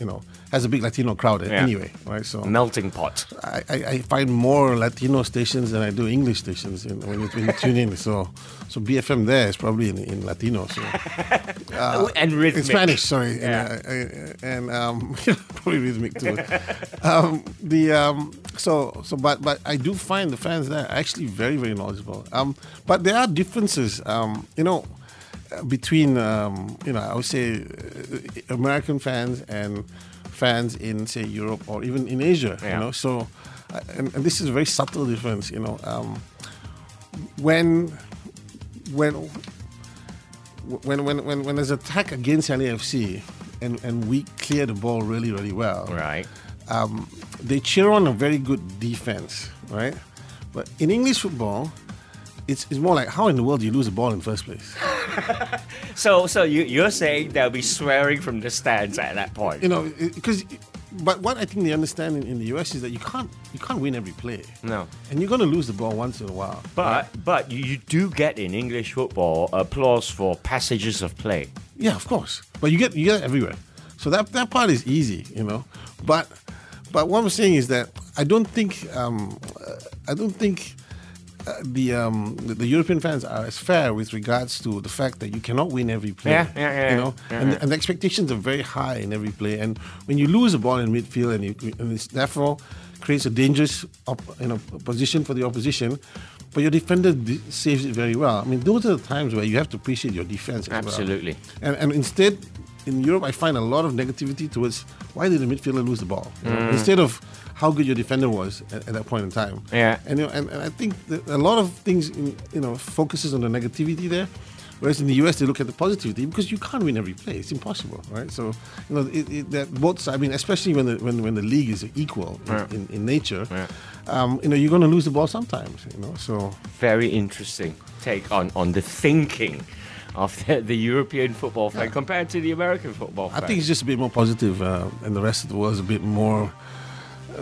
[SPEAKER 9] you know has a big Latino crowd
[SPEAKER 8] Yeah.
[SPEAKER 9] anyway, right? So
[SPEAKER 8] melting pot.
[SPEAKER 9] I, I, I find more Latino stations than I do English stations in, when, you, when you tune in. So so BFM there is probably in, in Latino. So uh,
[SPEAKER 8] and rhythmic.
[SPEAKER 9] in Spanish, sorry,
[SPEAKER 8] Yeah.
[SPEAKER 9] and, uh, and um, probably rhythmic too. um, the um, so so, but but I do find the fans there actually very very knowledgeable. Um, but there are differences. Um, you know. Between um, you know, I would say uh, American fans and fans in say Europe or even in Asia,
[SPEAKER 8] Yeah.
[SPEAKER 9] you know. So, uh, and, and this is a very subtle difference, you know. Um, when when when when when when there's attack against LAFC and and we clear the ball really really well,
[SPEAKER 8] Right.
[SPEAKER 9] um, they cheer on a very good defense, right? But in English football, it's, it's more like how in the world do you lose a ball in the first place?
[SPEAKER 8] So so you you're saying they'll be swearing from the stands at that point?
[SPEAKER 9] You know, because. But what I think they understand in, in the US is that you can't you can't win every play.
[SPEAKER 8] No.
[SPEAKER 9] and you're going to lose the ball once in a while.
[SPEAKER 8] But but you, you do get in English football applause for passages of play.
[SPEAKER 9] Yeah, of course. But you get you get it everywhere. So that that part is easy, you know. But but what I'm saying is that I don't think um, I don't think uh, the, um, the the European fans are as fair with regards to the fact that you cannot win every play.
[SPEAKER 8] Yeah, yeah, yeah,
[SPEAKER 9] You know,
[SPEAKER 8] yeah,
[SPEAKER 9] and,
[SPEAKER 8] yeah.
[SPEAKER 9] and the expectations are very high in every play. And when you lose a ball in midfield, and, you, and it's therefore creates a dangerous op, you know, position for the opposition. But your defender d- saves it very well. I mean, those are the times where you have to appreciate your defense. as well.
[SPEAKER 8] Absolutely.
[SPEAKER 9] And, and instead, in Europe, I find a lot of negativity towards why did the midfielder lose the ball
[SPEAKER 8] Mm.
[SPEAKER 9] instead of how good your defender was at, at that point in time.
[SPEAKER 8] Yeah.
[SPEAKER 9] And, you know, and, and I think a lot of things, in, you know, focuses on the negativity there. Whereas in the US, they look at the positivity because you can't win every play; it's impossible, right? So, you know, it, it, that both. sides- I mean, especially when the when, when the league is equal in,
[SPEAKER 8] Yeah.
[SPEAKER 9] in, in nature,
[SPEAKER 8] Yeah.
[SPEAKER 9] um, you know, you're going to lose the ball sometimes. You know, so
[SPEAKER 8] Very interesting take on on the thinking of the, the European football fan compared to the American football
[SPEAKER 9] I think it's just a bit more positive, uh, and the rest of the world is a bit more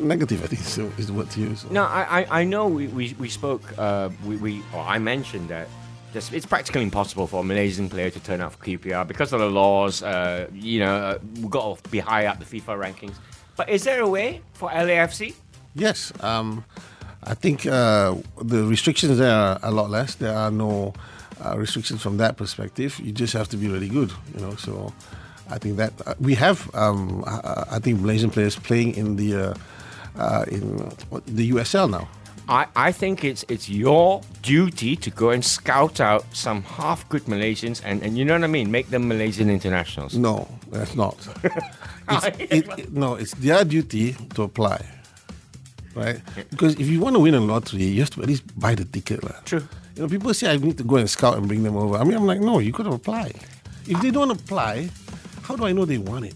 [SPEAKER 9] negative. I think is, is the word to use.
[SPEAKER 8] No, I, I, I know we, we, we spoke, uh, we, we, or I mentioned that just, it's practically impossible for a Malaysian player to turn out for QPR because of the laws. Uh, you know, uh, we've got to be high up the FIFA rankings. But is there a way for LAFC?
[SPEAKER 9] Yes, um, I think uh, the restrictions there are a lot less. There are no uh, restrictions from that perspective. You just have to be really good, you know. So I think that uh, we have, um, I, I think Malaysian players playing in the uh, uh, in the USL now.
[SPEAKER 8] I, I think it's it's your duty to go and scout out some half good Malaysians and, and you know what I mean, make them Malaysian internationals.
[SPEAKER 9] No, that's not. it's, it, it- no, it's their duty to apply, right? Because if you want to win a lottery, you have to at least buy the ticket, lah.
[SPEAKER 8] True.
[SPEAKER 9] You know, people say I need to go and scout and bring them over. I mean, I'm like, no, you got to apply. If they don't apply, how do I know they want it?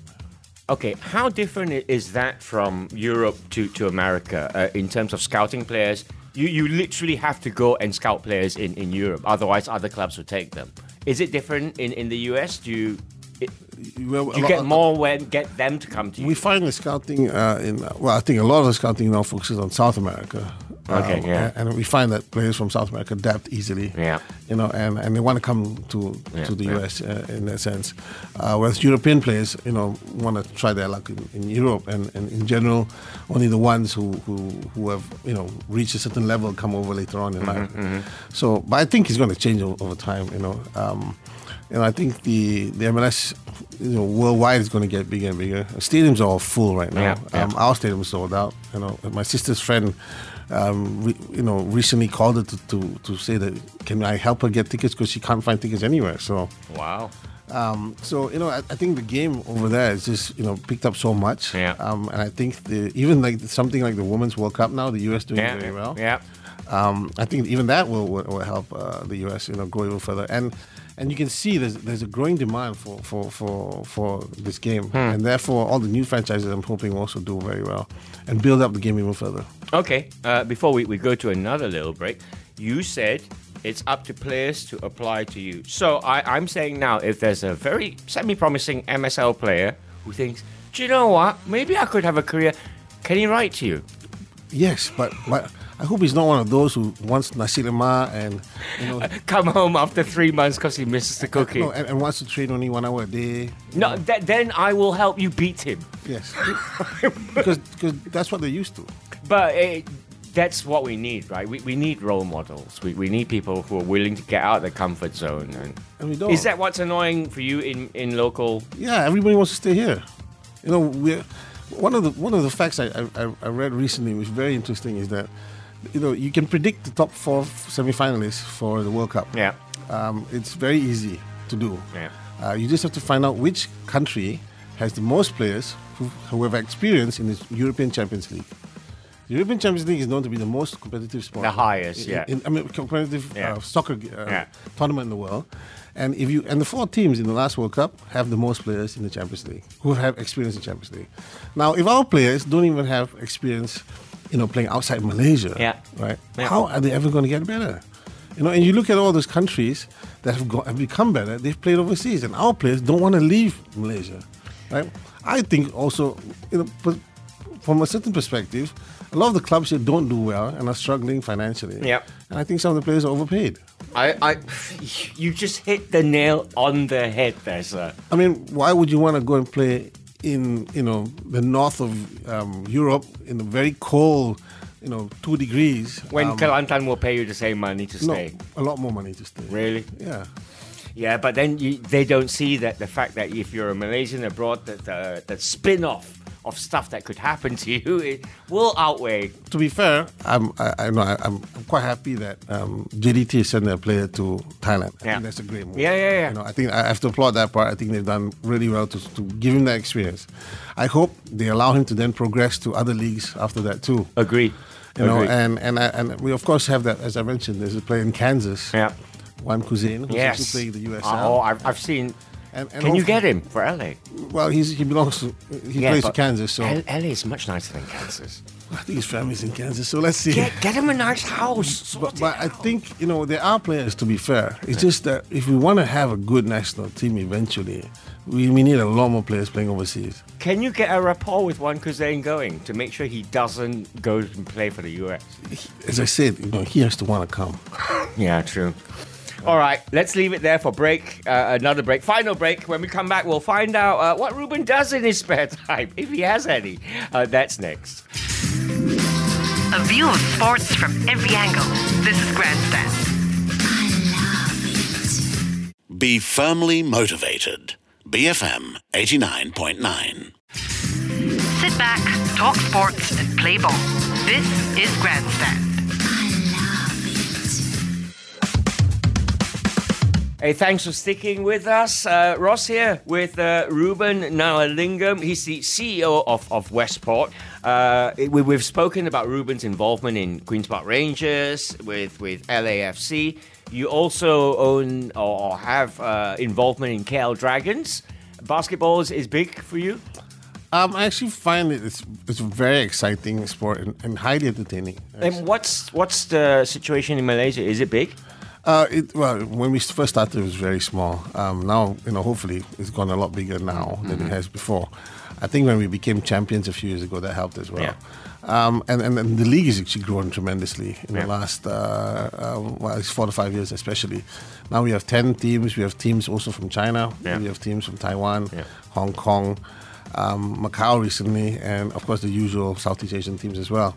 [SPEAKER 8] Okay, how different is that from Europe to, to America uh, in terms of scouting players? You, you literally have to go and scout players in, in Europe, otherwise, other clubs will take them. Is it different in, in the US? Do you, it,
[SPEAKER 9] Well,
[SPEAKER 8] do you get more when get them to come to you?
[SPEAKER 9] We find the scouting uh, in well, I think a lot of the scouting now focuses on South America. Um,
[SPEAKER 8] Okay, yeah.
[SPEAKER 9] and, and we find that players from South America adapt easily.
[SPEAKER 8] Yeah.
[SPEAKER 9] you know, and, and they want to come to
[SPEAKER 8] Yeah,
[SPEAKER 9] to the
[SPEAKER 8] yeah.
[SPEAKER 9] US uh, in that sense. Uh, whereas European players, you know, want to try their luck in, in Europe, and, and in general, only the ones who, who who have you know reached a certain level come over later on in
[SPEAKER 8] Mm-hmm,
[SPEAKER 9] life. So, but I think it's going to change over time. You know. Um, and I think the, the MLS, you know, worldwide is going to get bigger and bigger. Stadiums are all full right now.
[SPEAKER 8] Yeah.
[SPEAKER 9] Um, our stadium is sold out. You know, my sister's friend, um, re, you know, recently called her to, to, to say that can I help her get tickets because she can't find tickets anywhere. So,
[SPEAKER 8] wow.
[SPEAKER 9] um, so you know, I, I think the game over there is just you know picked up so much.
[SPEAKER 8] Yeah.
[SPEAKER 9] Um, and I think the even like something like the Women's World Cup now, the US doing
[SPEAKER 8] Yeah,
[SPEAKER 9] very well.
[SPEAKER 8] yeah.
[SPEAKER 9] Um, I think even that will, will, will help uh, the US, you know, go even further. And and you can see there's there's a growing demand for for for, for this game,
[SPEAKER 8] Hmm.
[SPEAKER 9] and therefore all the new franchises I'm hoping also do very well and build up the game even further.
[SPEAKER 8] Okay, uh, before we, we go to another little break, you said it's up to players to apply to you. So I, I'm saying now, if there's a very semi promising MSL player who thinks, do you know what, maybe I could have a career, can he write to you?
[SPEAKER 9] Yes, but but I hope he's not one of those who wants nasi lemak and you know.
[SPEAKER 8] Come home after three months because he misses the cooking.
[SPEAKER 9] No, and, and wants to train only one hour a day.
[SPEAKER 8] No, th- then I will help you beat him.
[SPEAKER 9] Yes, because because that's what they're used to.
[SPEAKER 8] But eh, that's what we need, right? We, we need role models. We, we need people who are willing to get out of their comfort zone. And
[SPEAKER 9] And we don't.
[SPEAKER 8] is that what's annoying for you in, in local?
[SPEAKER 9] Yeah, everybody wants to stay here. You know, we're, one of the one of the facts I, I, I read recently, which is very interesting, is that you know you can predict the top four semi-finalists for the World Cup.
[SPEAKER 8] Yeah.
[SPEAKER 9] Um, it's very easy to do.
[SPEAKER 8] Yeah.
[SPEAKER 9] Uh, you just have to find out which country has the most players who, who have experience in the European Champions League. The European Champions League is known to be the most competitive sport.
[SPEAKER 8] The highest,
[SPEAKER 9] in-
[SPEAKER 8] yeah.
[SPEAKER 9] in- I mean, competitive
[SPEAKER 8] Yeah.
[SPEAKER 9] uh, soccer uh,
[SPEAKER 8] Yeah.
[SPEAKER 9] tournament in the world. And if you and the four teams in the last World Cup have the most players in the Champions League who have experience in Champions League. Now, if our players don't even have experience, you know, playing outside Malaysia,
[SPEAKER 8] Yeah.
[SPEAKER 9] right?
[SPEAKER 8] Yeah.
[SPEAKER 9] How are they ever going to get better? You know, and you look at all those countries that have, got, have become better. They've played overseas, and our players don't want to leave Malaysia, right? I think also, you know, but from a certain perspective, a lot of the clubs here don't do well and are struggling financially.
[SPEAKER 8] Yeah.
[SPEAKER 9] and I think some of the players are overpaid.
[SPEAKER 8] I, I, you just hit the nail on the head there, sir.
[SPEAKER 9] I mean, why would you want to go and play in you know the north of um, Europe in a very cold, you know, two degrees
[SPEAKER 8] When
[SPEAKER 9] um,
[SPEAKER 8] Kelantan will pay you the same money to stay?
[SPEAKER 9] no, a lot more money to stay.
[SPEAKER 8] Really?
[SPEAKER 9] Yeah.
[SPEAKER 8] Yeah, but then you, they don't see that the fact that if you're a Malaysian abroad, that the, the spin off of stuff that could happen to you it will outweigh.
[SPEAKER 9] To be fair, I'm I, I know I, I'm, I'm quite happy that um, JDT sent their player to Thailand. I
[SPEAKER 8] Yeah.
[SPEAKER 9] think that's a great move.
[SPEAKER 8] Yeah, yeah, yeah.
[SPEAKER 9] You know, I think I have to applaud that part. I think they've done really well to, to give him that experience. I hope they allow him to then progress to other leagues after that too.
[SPEAKER 8] Agreed.
[SPEAKER 9] You know,
[SPEAKER 8] Agreed.
[SPEAKER 9] and and I, and we of course have that as I mentioned. There's a player in Kansas.
[SPEAKER 8] Yeah.
[SPEAKER 9] Wan Kuzain, who's
[SPEAKER 8] Yes.
[SPEAKER 9] playing the USL.
[SPEAKER 8] Oh, I've, I've seen.
[SPEAKER 9] And- and
[SPEAKER 8] Can you get him for LA?
[SPEAKER 9] Well, he's, he belongs to he
[SPEAKER 8] Yeah,
[SPEAKER 9] plays for Kansas, so
[SPEAKER 8] L- LA is much nicer than Kansas.
[SPEAKER 9] I think his family's in Kansas. So let's see.
[SPEAKER 8] Get, get him a nice house.
[SPEAKER 9] But, but I think you know there are players. To be fair, it's just that if we want to have a good national team eventually, we, we need a lot more players playing overseas.
[SPEAKER 8] Can you get a rapport with Wan Kuzain going to make sure he doesn't go and play for the US?
[SPEAKER 9] As I said, you know he has to want to come.
[SPEAKER 8] Yeah, true. All right, let's leave it there for break. Uh, another break, final break. When we come back, we'll find out uh, what Ruben does in his spare time, if he has any. Uh, that's next.
[SPEAKER 7] A view of sports from every angle. This is Grandstand. I love it.
[SPEAKER 1] Be firmly motivated. BFM 89.9.
[SPEAKER 7] Sit back, talk sports, and play ball. This is Grandstand.
[SPEAKER 8] Hey, thanks for sticking with us. Uh, Ross here with uh, Ruben Gnanalingam. He's the CEO of, of Westport. Uh, we, we've spoken about Ruben's involvement in Queens Park Rangers with with LAFC. You also own or, have uh, involvement in KL Dragons. Basketball is, is big for you.
[SPEAKER 9] Um, I actually find it it's, it's a very exciting sport and, and highly entertaining.
[SPEAKER 8] And what's what's the situation in Malaysia? Is it big?
[SPEAKER 9] Uh, it, well, when we first started, it was very small. Um, now, you know, hopefully, it's gone a lot bigger now than
[SPEAKER 8] Mm-hmm.
[SPEAKER 9] it has before. I think when we became champions a few years ago, that helped as well.
[SPEAKER 8] Yeah.
[SPEAKER 9] Um, and, and, and the league has actually grown tremendously in
[SPEAKER 8] Yeah.
[SPEAKER 9] the last uh, um, well, four to five years, especially. Now we have ten teams. We have teams also from China.
[SPEAKER 8] Yeah.
[SPEAKER 9] We have teams from Taiwan. Hong Kong, um, Macau recently, and of course the usual Southeast Asian teams as well.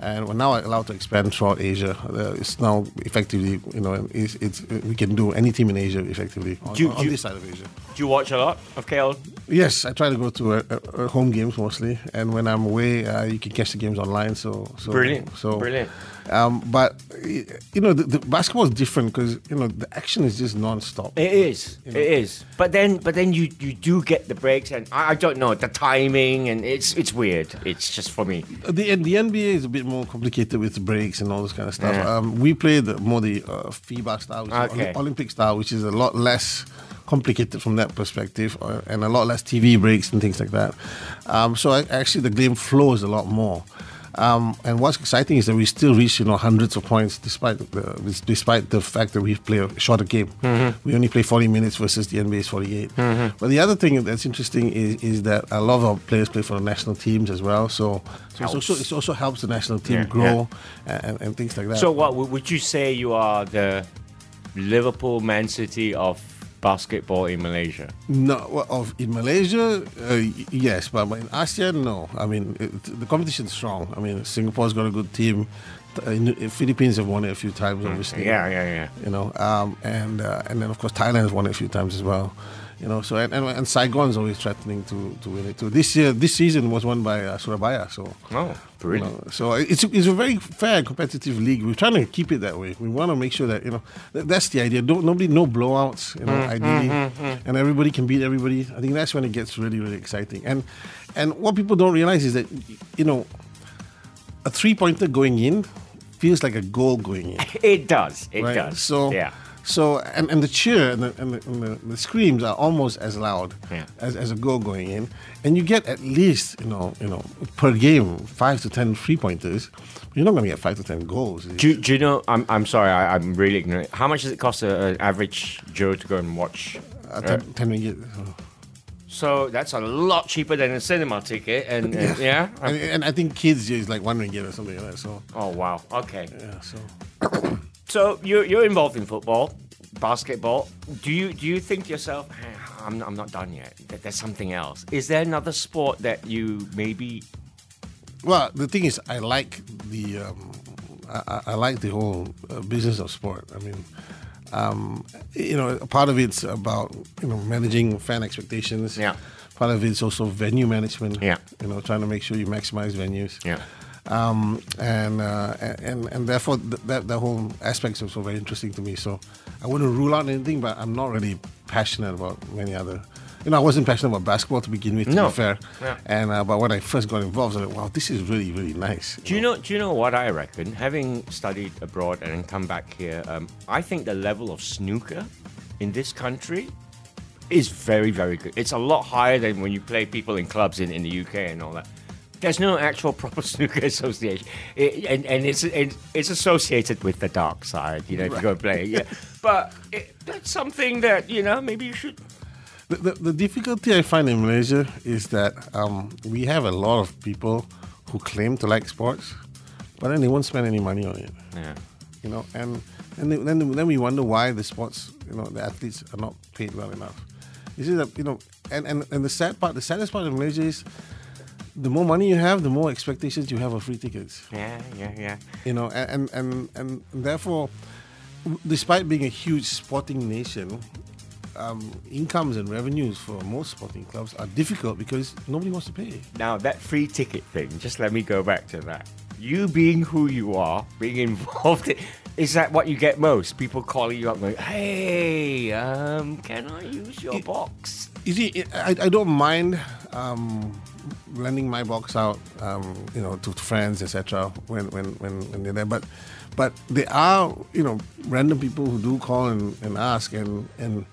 [SPEAKER 9] And we're now allowed to expand throughout Asia. Uh, it's now effectively, you know, it's, it's we can do any team in Asia effectively on,
[SPEAKER 8] Do you-
[SPEAKER 9] on
[SPEAKER 8] do you-
[SPEAKER 9] this side of Asia.
[SPEAKER 8] Do you watch a lot of KL?
[SPEAKER 9] Yes, I try to go to uh, uh, home games mostly, and when I'm away, uh, you can catch the games online. So, so
[SPEAKER 8] Brilliant,
[SPEAKER 9] so
[SPEAKER 8] brilliant.
[SPEAKER 9] Um, but you know, the, the basketball is different because you know the action is just non-stop.
[SPEAKER 8] It is.
[SPEAKER 9] You know.
[SPEAKER 8] It is. But then, but then you you do get the breaks, and I, I don't know the timing, and it's it's weird. It's just for me.
[SPEAKER 9] The the NBA is a bit more complicated with breaks and all this kind of stuff.
[SPEAKER 8] Yeah.
[SPEAKER 9] Um, we play the more the uh, FIBA style, which
[SPEAKER 8] Okay.
[SPEAKER 9] Olymp- Olympic style, which is a lot less complicated from that perspective, uh, and a lot less TV breaks and things like that. Um, so I, actually, the game flows a lot more. Um, and what's exciting is that we still reach you know hundreds of points despite the despite the fact that we play a shorter game.
[SPEAKER 8] Mhm.
[SPEAKER 9] We only play 40 minutes versus the NBA's 48.
[SPEAKER 8] Mhm.
[SPEAKER 9] But the other thing that's interesting is, is that a lot of our players play for the national teams as well. So, so it's also, it also helps the national team
[SPEAKER 8] Yeah,
[SPEAKER 9] grow And, and things like that.
[SPEAKER 8] So, what would would you say you are the Liverpool, Man City of basketball in Malaysia?
[SPEAKER 9] No, well, of in Malaysia, uh, yes, but in ASEAN, no. I mean, it, the competition is strong. I mean, Singapore's got a good team. Uh, in Philippines have won it a few times, obviously.
[SPEAKER 8] Yeah, yeah, yeah.
[SPEAKER 9] You know, um, and uh, and then of course Thailand has won it a few times as well. You know, so and, and, and Saigon's always threatening to, to win it too. This year, this season was won by uh, Surabaya. So
[SPEAKER 8] Oh, brilliant.
[SPEAKER 9] you know, so it's it's a very fair, competitive league. We're trying to keep it that way. We want to make sure that you know th- that's the idea. Don't nobody no blowouts. You know,
[SPEAKER 8] Mm,
[SPEAKER 9] ideally,
[SPEAKER 8] mm, mm, mm.
[SPEAKER 9] and everybody can beat everybody. I think that's when it gets really really exciting. And and what people don't realize is that you know a three pointer going in feels like a goal going in.
[SPEAKER 8] It does. It
[SPEAKER 9] right?
[SPEAKER 8] does.
[SPEAKER 9] So
[SPEAKER 8] yeah.
[SPEAKER 9] So and, and the cheer and, the, and, the, and the, the screams are almost as loud
[SPEAKER 8] Yeah.
[SPEAKER 9] as, as a goal going in, and you get at least you know you know per game five to ten three pointers. You're not going to get five to ten goals.
[SPEAKER 8] Do, do you know? I'm, I'm sorry, I, I'm really ignorant. How much does it cost an average Joe to go and watch?
[SPEAKER 9] Uh, ten, 10 ringgit.
[SPEAKER 8] So that's a lot cheaper than a cinema ticket, and, and yeah.
[SPEAKER 9] and, and I think kids is like one ringgit or something like that. So
[SPEAKER 8] Oh wow. Okay.
[SPEAKER 9] yeah, so
[SPEAKER 8] So you're you're involved in football, basketball. Do you do you think to yourself, "Hey, I'm I'm not done yet. There's something else. Is there another sport that you maybe?
[SPEAKER 9] Well, the thing is, I like the um, I, I- I like the whole uh, business of sport. I mean, um, you know, part of it's about you know managing fan expectations.
[SPEAKER 8] Yeah.
[SPEAKER 9] Part of it's also venue management.
[SPEAKER 8] Yeah.
[SPEAKER 9] You know, trying to make sure you maximize venues.
[SPEAKER 8] Yeah.
[SPEAKER 9] Um, and, uh, and and therefore th- that that whole aspect is also very interesting to me. So I wouldn't rule out anything, but I'm not really passionate about many other. You know, I wasn't passionate about basketball to begin with. To
[SPEAKER 8] No.
[SPEAKER 9] be fair.
[SPEAKER 8] Yeah.
[SPEAKER 9] And uh, but when I first got involved, I was like, wow, this is really really nice.
[SPEAKER 8] Do you know? Do you know what I reckon? Having studied abroad and then come back here, um, I think the level of snooker in this country is very, very good. It's a lot higher than when you play people in clubs in, in the UK and all that. There's no actual proper snooker association, it, and and it's it, it's associated with the dark side. You know, if you go play, yeah. But it, that's something that you know maybe you should.
[SPEAKER 9] The, the, the difficulty I find in Malaysia is that um, we have a lot of people who claim to like sports, but then they won't spend any money on it.
[SPEAKER 8] Yeah.
[SPEAKER 9] You know, and and then then, then we wonder why the sports, you know, the athletes are not paid well enough. You see that, you know, and, and, and the sad part, the saddest part of Malaysia is the more money you have, the more expectations you have of free tickets.
[SPEAKER 8] Yeah, yeah, yeah.
[SPEAKER 9] You know, and and and, and therefore, despite being a huge sporting nation, um, incomes and revenues for most sporting clubs are difficult because nobody wants to pay.
[SPEAKER 8] Now that free ticket thing, just let me go back to that. You being who you are, being involved, in, is that what you get most? People calling you up, going, "Hey, um, can I use your box?"
[SPEAKER 9] You see, I, I don't mind um, lending my box out, um, you know, to friends, etc. When, when when when they're there, but but there are you know random people who do call and, and ask and and.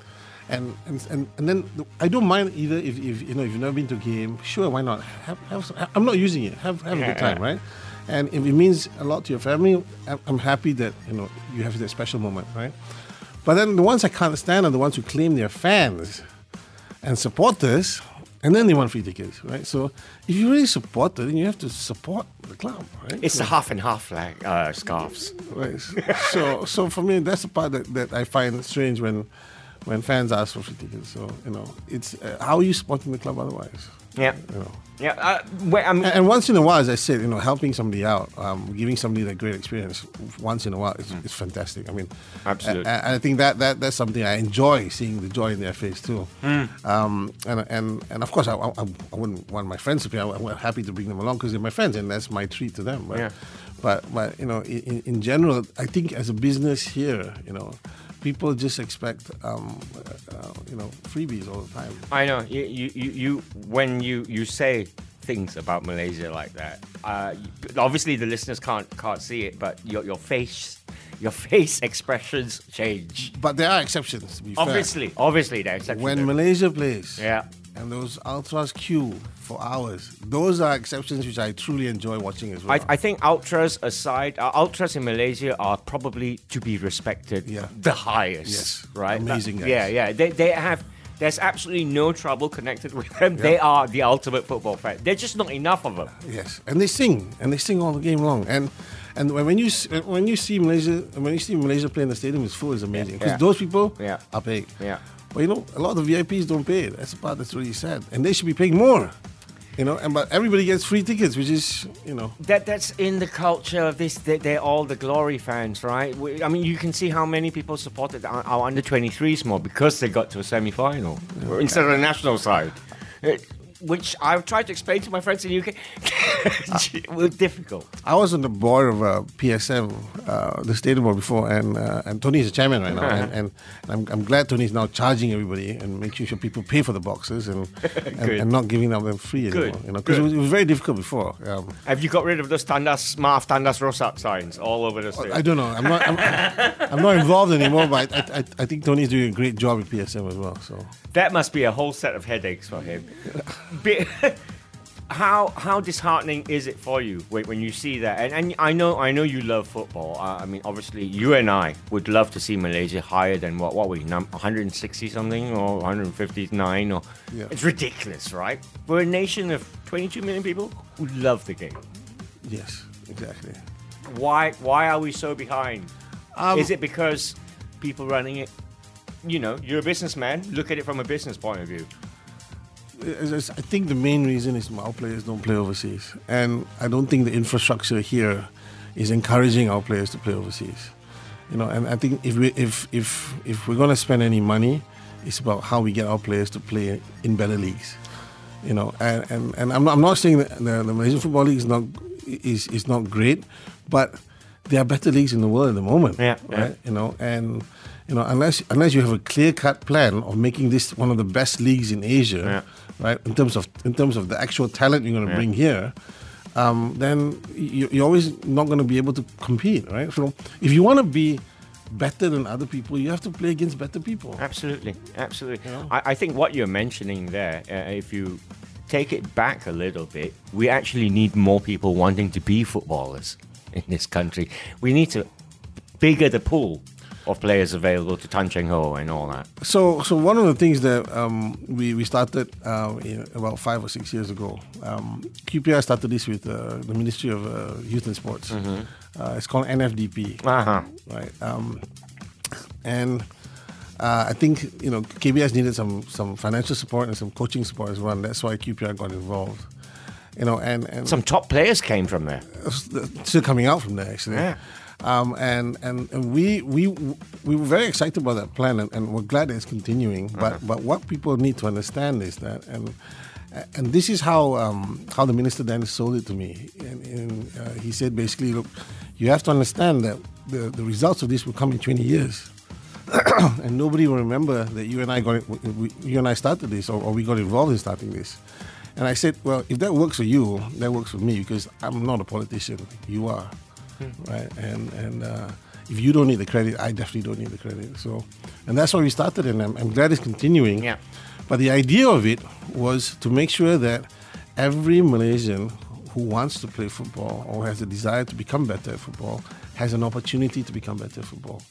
[SPEAKER 9] And, and, and, and then I don't mind either if, if you know if you've never been to a game, sure, why not? Have, have some, I'm not using it. Have have a good time,
[SPEAKER 8] yeah.
[SPEAKER 9] right? And if it means a lot to your family, I'm, I'm happy that you know you have that special moment, right? But then the ones I can't stand are the ones who claim they're fans and supporters, and then they want free tickets, right? So if you really support it, then you have to support the club, right?
[SPEAKER 8] It's
[SPEAKER 9] so,
[SPEAKER 8] the half and half like uh, scarves.
[SPEAKER 9] right. So, so for me, that's the part that, that I find strange when when fans ask for free tickets. So you know, it's uh, how are you supporting the club otherwise?
[SPEAKER 8] Yeah.
[SPEAKER 9] You know.
[SPEAKER 8] Yeah. Uh, wait,
[SPEAKER 9] And, and once in a while, as I said, you know, helping somebody out, um, giving somebody that great experience once in a while is, is fantastic. I mean,
[SPEAKER 8] Absolutely.
[SPEAKER 9] And I think that, that that's something I enjoy seeing the joy in their face too. Um, and, and and of course, I, I, I wouldn't want my friends to be. I'm happy to bring them along because they're my friends, and that's my treat to them. But
[SPEAKER 8] Yeah.
[SPEAKER 9] but, but you know, in, in general, I think as a business here, you know. People just expect, um, uh, you know, freebies all the time.
[SPEAKER 8] I know you, you, you, when you, you say things about Malaysia like that. Uh, obviously, the listeners can't can't see it, but your your face your face expressions change.
[SPEAKER 9] But there are exceptions. To be fair.
[SPEAKER 8] Obviously, obviously, there's exceptions.
[SPEAKER 9] when Malaysia plays,
[SPEAKER 8] Yeah.
[SPEAKER 9] And those ultras queue for hours, those are exceptions which I truly enjoy watching as well.
[SPEAKER 8] I, I think ultras aside, uh, ultras in Malaysia are probably to be respected
[SPEAKER 9] Yeah.
[SPEAKER 8] the highest.
[SPEAKER 9] Yes.
[SPEAKER 8] right.
[SPEAKER 9] Amazing
[SPEAKER 8] That-
[SPEAKER 9] guys.
[SPEAKER 8] Yeah, yeah. They, they have. There's absolutely no trouble connected with them. They are the ultimate football fan. There's just not enough of them.
[SPEAKER 9] yes, and they sing, and they sing all the game long, and and when when you when you see Malaysia when you see Malaysia play in the stadium, it's full. It's amazing because
[SPEAKER 8] Yeah.
[SPEAKER 9] those people
[SPEAKER 8] Yeah.
[SPEAKER 9] are paid.
[SPEAKER 8] Yeah.
[SPEAKER 9] But you know, a lot of VIPs don't pay. That's the part that's really sad, and they should be paying more. You know, and but everybody gets free tickets, which is you know
[SPEAKER 8] That that's in the culture of this. They, they're all the glory fans, right? We, I mean, you can see how many people supported our, our under 23s more because they got to a semi final instead of the national side. It- which I've tried to explain to my friends in the UK. it was difficult.
[SPEAKER 9] I was on the board of uh, PSM, uh, the stadium board before, and uh, and Tony's the chairman right now, and, and I'm, I'm glad Tony's now charging everybody and making sure people pay for the boxes and and, and not giving them free anymore.
[SPEAKER 8] Good.
[SPEAKER 9] You know, because it, was- it was very difficult before. Um,
[SPEAKER 8] Have you got rid of those Tandas Marv Tandas Rosak signs all over the state?
[SPEAKER 9] I don't know. I'm not. I'm, I'm not involved anymore, but I, I, I think Tony's doing a great job with PSM as well. So
[SPEAKER 8] That must be a whole set of headaches for him. Be- how how disheartening is it for you when, when you see that? And, and I know I know you love football. Uh, I mean, obviously, you and I would love to see Malaysia higher than what what we num- 160 something or 159 or
[SPEAKER 9] Yeah.
[SPEAKER 8] it's ridiculous, right? We're a nation of 22 million people who love the game.
[SPEAKER 9] yes, exactly.
[SPEAKER 8] Why why are we so behind?
[SPEAKER 9] Um,
[SPEAKER 8] is it because people running it? You know, you're a businessman. Look at it from a business point of view.
[SPEAKER 9] I think the main reason is our players don't play overseas, and I don't think the infrastructure here is encouraging our players to play overseas. You know, and I think if we if if if we're gonna spend any money, it's about how we get our players to play in better leagues. You know, and and, and I'm, not, I'm not saying that the, the Malaysian football league is not is is not great, but there are better leagues in the world at the moment.
[SPEAKER 8] Yeah, yeah.
[SPEAKER 9] right. You know, and you know unless unless you have a clear cut plan of making this one of the best leagues in Asia,
[SPEAKER 8] Yeah.
[SPEAKER 9] right? In terms of in terms of the actual talent you're going to
[SPEAKER 8] Yeah.
[SPEAKER 9] bring here, um, then you, you're always not going to be able to compete, right? So if you want to be better than other people, you have to play against better people.
[SPEAKER 8] Absolutely, absolutely. I, I think what you're mentioning there, uh, if you take it back a little bit, we actually need more people wanting to be footballers in this country. We need to bigger the pool of players available to Tan Cheng Hoe and all that.
[SPEAKER 9] So, so one of the things that um, we we started uh, in about five or six years ago, um, QPR started this with uh, the Ministry of uh, Youth and Sports. Uh, it's called NFDP,
[SPEAKER 8] Uh-huh.
[SPEAKER 9] right? Um, and uh, I think you know KBS needed some some financial support and some coaching support as well. And that's why QPR got involved. You know, and, and
[SPEAKER 8] Some top players came from there.
[SPEAKER 9] still coming out from there actually.
[SPEAKER 8] Yeah.
[SPEAKER 9] Um, and, and and we we we were very excited about that plan, and, and we're glad it's continuing. But but what people need to understand is that, and and this is how um, how the minister then sold it to me. And, and uh, he said basically, look, you have to understand that the, the results of this will come in 20 years. and nobody will remember that you and I got it, we- you and I started this, or, or we got involved in starting this. And I said, well, if that works for you, that works for me because I'm not a politician. You are, right? And and uh, if you don't need the credit, I definitely don't need the credit. So, and that's why we started, and I'm, I'm glad it's continuing.
[SPEAKER 8] Yeah.
[SPEAKER 9] But the idea of it was to make sure that every Malaysian who wants to play football or has a desire to become better at football has an opportunity to become better at football.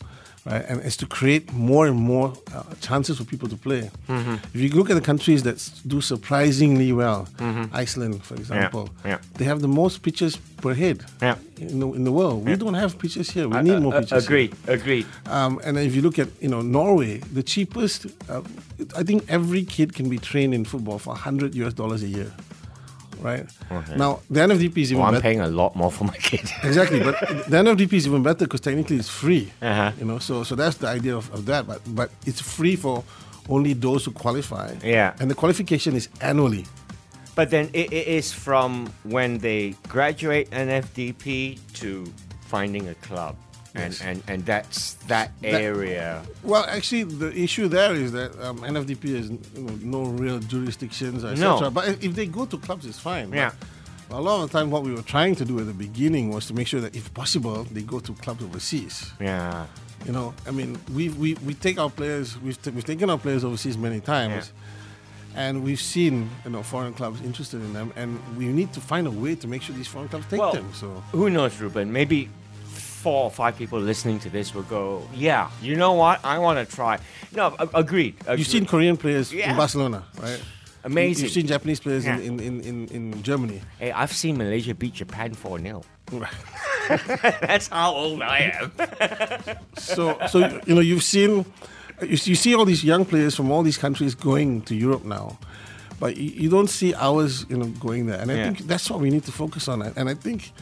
[SPEAKER 9] Right? And it's to create more and more uh, chances for people to play.
[SPEAKER 8] Mhm.
[SPEAKER 9] If you look at the countries that do surprisingly well, Iceland, for example,
[SPEAKER 8] Mm-hmm. yeah.
[SPEAKER 9] they have the most pitches per head
[SPEAKER 8] Yeah.
[SPEAKER 9] in, the, in the world. We don't have pitches here. We
[SPEAKER 8] Uh,
[SPEAKER 9] need
[SPEAKER 8] uh,
[SPEAKER 9] more
[SPEAKER 8] uh,
[SPEAKER 9] pitches.
[SPEAKER 8] agreed,
[SPEAKER 9] here.
[SPEAKER 8] agreed.
[SPEAKER 9] Um, and if you look at you know Norway, the cheapest, uh, I think every kid can be trained in football for 100 US dollars a year, right?
[SPEAKER 8] Okay.
[SPEAKER 9] Now the NFDP is even
[SPEAKER 8] Well, I'm
[SPEAKER 9] better.
[SPEAKER 8] paying a lot more for my kid.
[SPEAKER 9] Exactly, but the NFDP is even better because technically it's free.
[SPEAKER 8] Uh-huh.
[SPEAKER 9] You know, so so that's the idea of, of that. But but it's free for only those who qualify.
[SPEAKER 8] Yeah.
[SPEAKER 9] and the qualification is annually.
[SPEAKER 8] But then it, it is from when they graduate an FDP to finding a club. And,
[SPEAKER 9] Yes.
[SPEAKER 8] and, and that's that
[SPEAKER 9] That-
[SPEAKER 8] area.
[SPEAKER 9] Well, actually, the issue there is that um, NFDP has no real jurisdictions, etc.
[SPEAKER 8] No.
[SPEAKER 9] But if- they go to clubs, it's fine. Yeah. But
[SPEAKER 8] Yeah.
[SPEAKER 9] A lot of the time, what we were trying to do at the beginning was to make sure that, if possible, they go to clubs overseas.
[SPEAKER 8] Yeah.
[SPEAKER 9] You know, I mean, we we, we take our players, we've, t- we've taken our players overseas many times, and we've seen you know foreign clubs interested in them, and we need to find a way to make sure these foreign clubs take
[SPEAKER 8] Well,
[SPEAKER 9] them. So
[SPEAKER 8] Who knows, Ruben? Maybe four or five people listening to this will go, yeah, you know what? I want to try. No, a- agreed. agreed.
[SPEAKER 9] you've seen Korean players
[SPEAKER 8] Yeah.
[SPEAKER 9] in Barcelona, right?
[SPEAKER 8] Amazing.
[SPEAKER 9] You've seen Japanese players
[SPEAKER 8] Yeah.
[SPEAKER 9] in, in, in, in, Germany.
[SPEAKER 8] Hey, I've seen Malaysia beat Japan 4 0. That's how old I am.
[SPEAKER 9] so so you know you've seen you, you see all these young players from all these countries going to Europe now, but you, you don't see ours you know going there, and I
[SPEAKER 8] Yeah.
[SPEAKER 9] think that's what we need to focus on. And I think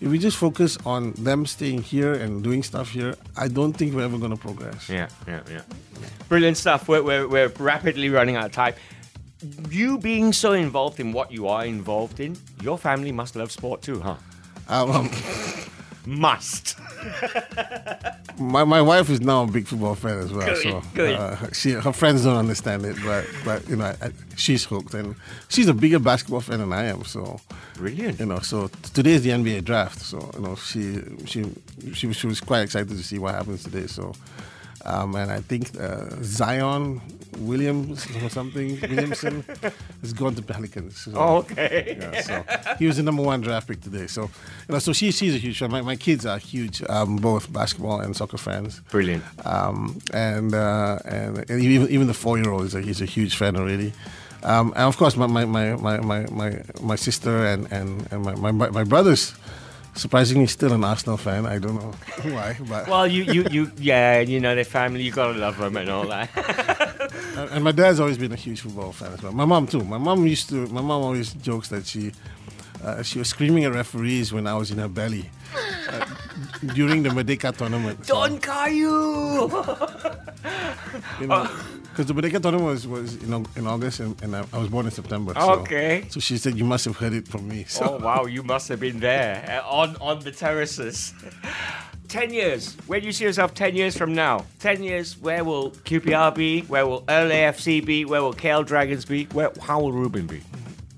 [SPEAKER 9] if we just focus on them staying here and doing stuff here, I don't think we're ever going to progress.
[SPEAKER 8] Yeah, yeah, yeah. Brilliant stuff. We're, we're, we're rapidly running out of time. You being so involved in what you are involved in, your family must love sport too, huh?
[SPEAKER 9] Um,
[SPEAKER 8] Must.
[SPEAKER 9] my, my wife is now a big football fan as well.
[SPEAKER 8] Good,
[SPEAKER 9] so
[SPEAKER 8] good.
[SPEAKER 9] Uh, she her friends don't understand it, but but you know I, she's hooked, and she's a bigger basketball fan than I am. So
[SPEAKER 8] Brilliant.
[SPEAKER 9] You know, so t- today is the NBA draft. So you know, she she she, she was quite excited to see what happens today. So. Um, and I think uh, Zion Williams or something Williamson has gone to Pelicans. So,
[SPEAKER 8] Oh, okay.
[SPEAKER 9] Yeah, so he was the number one draft pick today. So you know, so she she's a huge fan. My, my kids are huge, um, both basketball and soccer fans.
[SPEAKER 8] Brilliant.
[SPEAKER 9] Um, and, uh, and and even even the four year old is a he's a huge fan already. Um, and of course, my my, my, my, my, my, sister and and, and my, my my brothers. Surprisingly, still an Arsenal fan. I don't know why, but
[SPEAKER 8] Well, you, you, you, yeah, you know, their family, you gotta love them and all that.
[SPEAKER 9] and and my dad's always been a huge football fan as well. My mom too. My mom used to. My mom always jokes that she uh, she was screaming at referees when I was in her belly uh, during the Merdeka tournament. So,
[SPEAKER 8] Don Caillou!
[SPEAKER 9] you know, because the Merdeka tournament was, was know in August and, and I, I was born in September. So,
[SPEAKER 8] Okay.
[SPEAKER 9] So she said you must have heard it from me. So
[SPEAKER 8] Oh wow, you must have been there uh, on on the terraces. Ten years. Where do you see yourself ten years from now? Ten years. Where will QPR be? Where will LAFC be? Where will KL Dragons be? Where? How will Ruben be?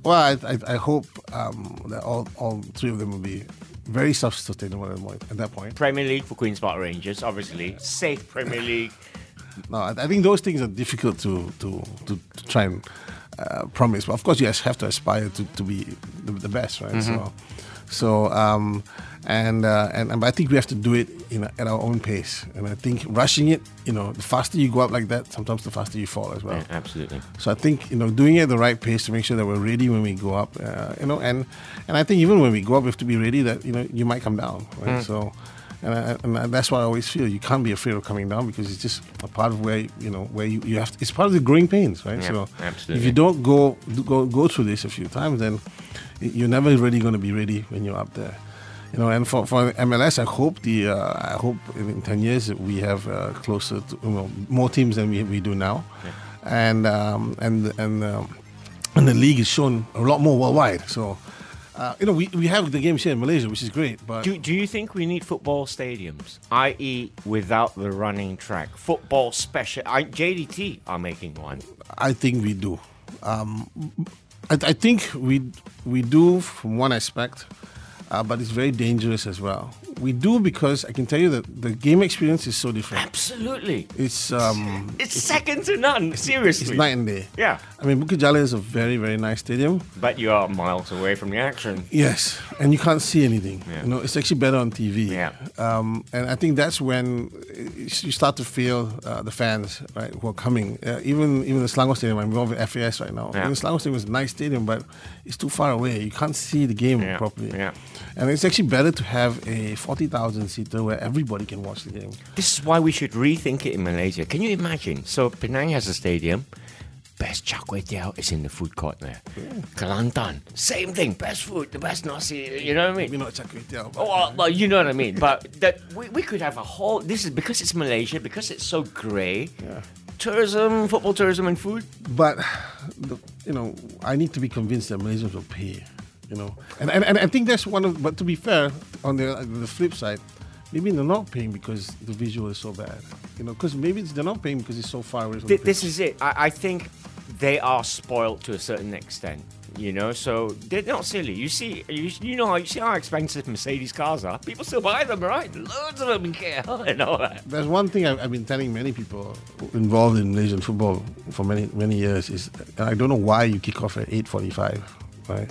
[SPEAKER 9] well, I, I, I hope um, that all, all three of them will be very self-sustainable at, that point- at that point.
[SPEAKER 8] Premier League for Queens Park Rangers, obviously. Safe Premier League.
[SPEAKER 9] No, I, think those things are difficult to to, to, to try and uh, promise. But of course, you have to aspire to, to be the, the best, right? So, so um, and, uh, and and but I think we have to do it in a, at our own pace. And I think rushing it, you know, the faster you go up like that, sometimes the faster you fall as well.
[SPEAKER 8] Yeah, absolutely.
[SPEAKER 9] So I think you know doing it at the right pace to make sure that we're ready when we go up, uh, you know, and and I think even when we go up, we have to be ready that you know you might come down, right?
[SPEAKER 8] Mm.
[SPEAKER 9] So, and, I, and that's why I always feel you can't be afraid of coming down because it's just a part of where you know where you, you have to, it's part of the growing pains, right?
[SPEAKER 8] Yeah,
[SPEAKER 9] so
[SPEAKER 8] absolutely.
[SPEAKER 9] if you don't go go go through this a few times, then you're never really going to be ready when you're up there. You know, and for, for MLS, I hope the uh, I hope in, ten years we have uh, closer to you know, more teams than we, we do now, and um, and and um, and the league is shown a lot more worldwide. So Uh, you know, we, we have the games here in Malaysia, which is great, but
[SPEAKER 8] Do, do you think we need football stadiums, i.e., without the running track? Football special. I, JDT are making one.
[SPEAKER 9] I think we do. Um, I, I think we we do from one aspect, uh, but it's very dangerous as well. We do because I can tell you that the game experience is so different.
[SPEAKER 8] Absolutely.
[SPEAKER 9] It's um,
[SPEAKER 8] It's second to none. Seriously.
[SPEAKER 9] it's night and day.
[SPEAKER 8] Yeah.
[SPEAKER 9] I mean, Bukit Jalil is a very very nice stadium.
[SPEAKER 8] But you are miles away from the action.
[SPEAKER 9] Yes, and you can't see anything.
[SPEAKER 8] Yeah.
[SPEAKER 9] You know, it's actually better on TV.
[SPEAKER 8] Yeah.
[SPEAKER 9] Um, and I think that's when you start to feel uh, the fans, right, who are coming. Uh, even even the Selangor Stadium, I'm involved with FAS right now.
[SPEAKER 8] Yeah.
[SPEAKER 9] The Selangor Stadium is a nice stadium, but it's too far away. You can't see the game
[SPEAKER 8] Yeah,
[SPEAKER 9] properly.
[SPEAKER 8] yeah.
[SPEAKER 9] And it's actually better to have a 40,000 seater where everybody can watch the game.
[SPEAKER 8] This is why we should rethink it in Malaysia. Can you imagine? So Penang has a stadium. Best char kway teow is in the food court there. Kelantan, same thing. Best food, the best nasi. You know what I mean?
[SPEAKER 9] Maybe not Char Kway Teow, but-
[SPEAKER 8] Oh, well, well, you know what I mean. But that we, we could have a whole. This is because it's Malaysia, because it's so grey.
[SPEAKER 9] Yeah.
[SPEAKER 8] Tourism, football tourism, and food.
[SPEAKER 9] But the, you know, I need to be convinced that Malaysians will pay. You know, and and, and I think that's one of. But to be fair, on the the flip side, maybe they're not paying because the visual is so bad. You know, because maybe it's, they're not paying because it's so far away from.
[SPEAKER 8] Th- this is it. I, I think they are spoiled to a certain extent. You know, so they're not silly. You see, you, you know, how you see how expensive Mercedes cars are. People still buy them, right? Loads of them in KL and all that.
[SPEAKER 9] There's one thing I've, I've been telling many people involved in Malaysian football for many many years is, I don't know why you kick off at 8:45, right?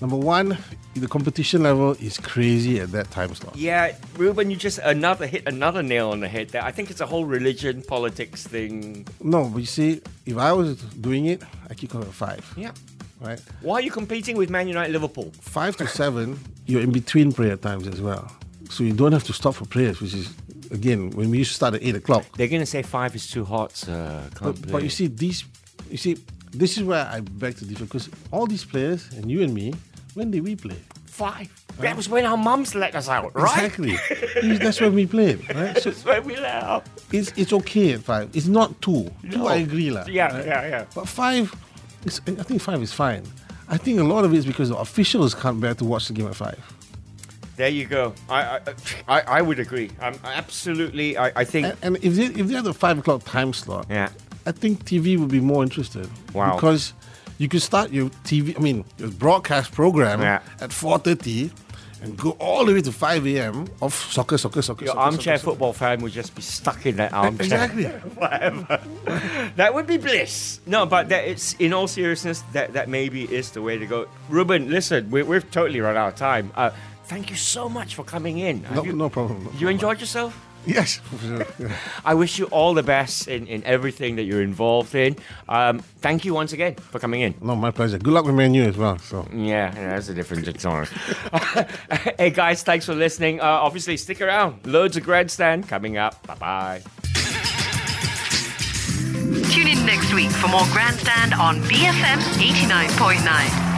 [SPEAKER 9] Number one, the competition level is crazy at that time slot.
[SPEAKER 8] Yeah, Ruben, you just another hit another nail on the head there. I think it's a whole religion politics thing.
[SPEAKER 9] No, but you see, if I was doing it, I kick off at five.
[SPEAKER 8] Yeah.
[SPEAKER 9] Right.
[SPEAKER 8] Why are you competing with Man United, Liverpool?
[SPEAKER 9] Five to seven, you're in between prayer times as well, so you don't have to stop for prayers, which is again when we used to start at eight o'clock.
[SPEAKER 8] They're gonna say five is too hot, sir.
[SPEAKER 9] But, but you see, these, you see, this is where I beg to differ because all these players and you and me, when did we play?
[SPEAKER 8] five. That was when our mums let us out, right?
[SPEAKER 9] Exactly. That's when we played, right? So
[SPEAKER 8] That's when we let out.
[SPEAKER 9] it's it's okay at five. It's not two. Two. I agree, lah.
[SPEAKER 8] Yeah,
[SPEAKER 9] right?
[SPEAKER 8] yeah, yeah.
[SPEAKER 9] But five, is, I think five is fine. I think a lot of it is because the officials can't bear to watch the game at five.
[SPEAKER 8] There you go. I I, I, I would agree. I'm absolutely. I, I think.
[SPEAKER 9] And, and if they if they had the five o'clock time slot,
[SPEAKER 8] yeah.
[SPEAKER 9] I think TV would be more interested.
[SPEAKER 8] Wow.
[SPEAKER 9] Because you could start your TV, I mean, your broadcast program
[SPEAKER 8] Yeah.
[SPEAKER 9] at 4.30 and go all the way to 5 a.m. of soccer, soccer, soccer,
[SPEAKER 8] Your
[SPEAKER 9] soccer,
[SPEAKER 8] armchair
[SPEAKER 9] soccer,
[SPEAKER 8] football fan would just be stuck in that armchair.
[SPEAKER 9] Exactly.
[SPEAKER 8] Whatever. that would be bliss. No, but that it's in all seriousness that that maybe is the way to go. Ruben, listen, we, we've totally run out of time. Uh, thank you so much for coming in.
[SPEAKER 9] No,
[SPEAKER 8] you,
[SPEAKER 9] no problem. no
[SPEAKER 8] You
[SPEAKER 9] problem.
[SPEAKER 8] enjoyed yourself?
[SPEAKER 9] Yes, for sure. Yeah.
[SPEAKER 8] I wish you all the best in, in everything that you're involved in. Um, thank you once again for coming in.
[SPEAKER 9] No, my pleasure. Good luck with Man U as well. So.
[SPEAKER 8] Yeah, yeah, that's a different song. hey guys, thanks for listening. Uh, obviously, stick around. Loads of grandstand coming up. Bye bye.
[SPEAKER 7] Tune in next week for more Grandstand on BFM 89.9.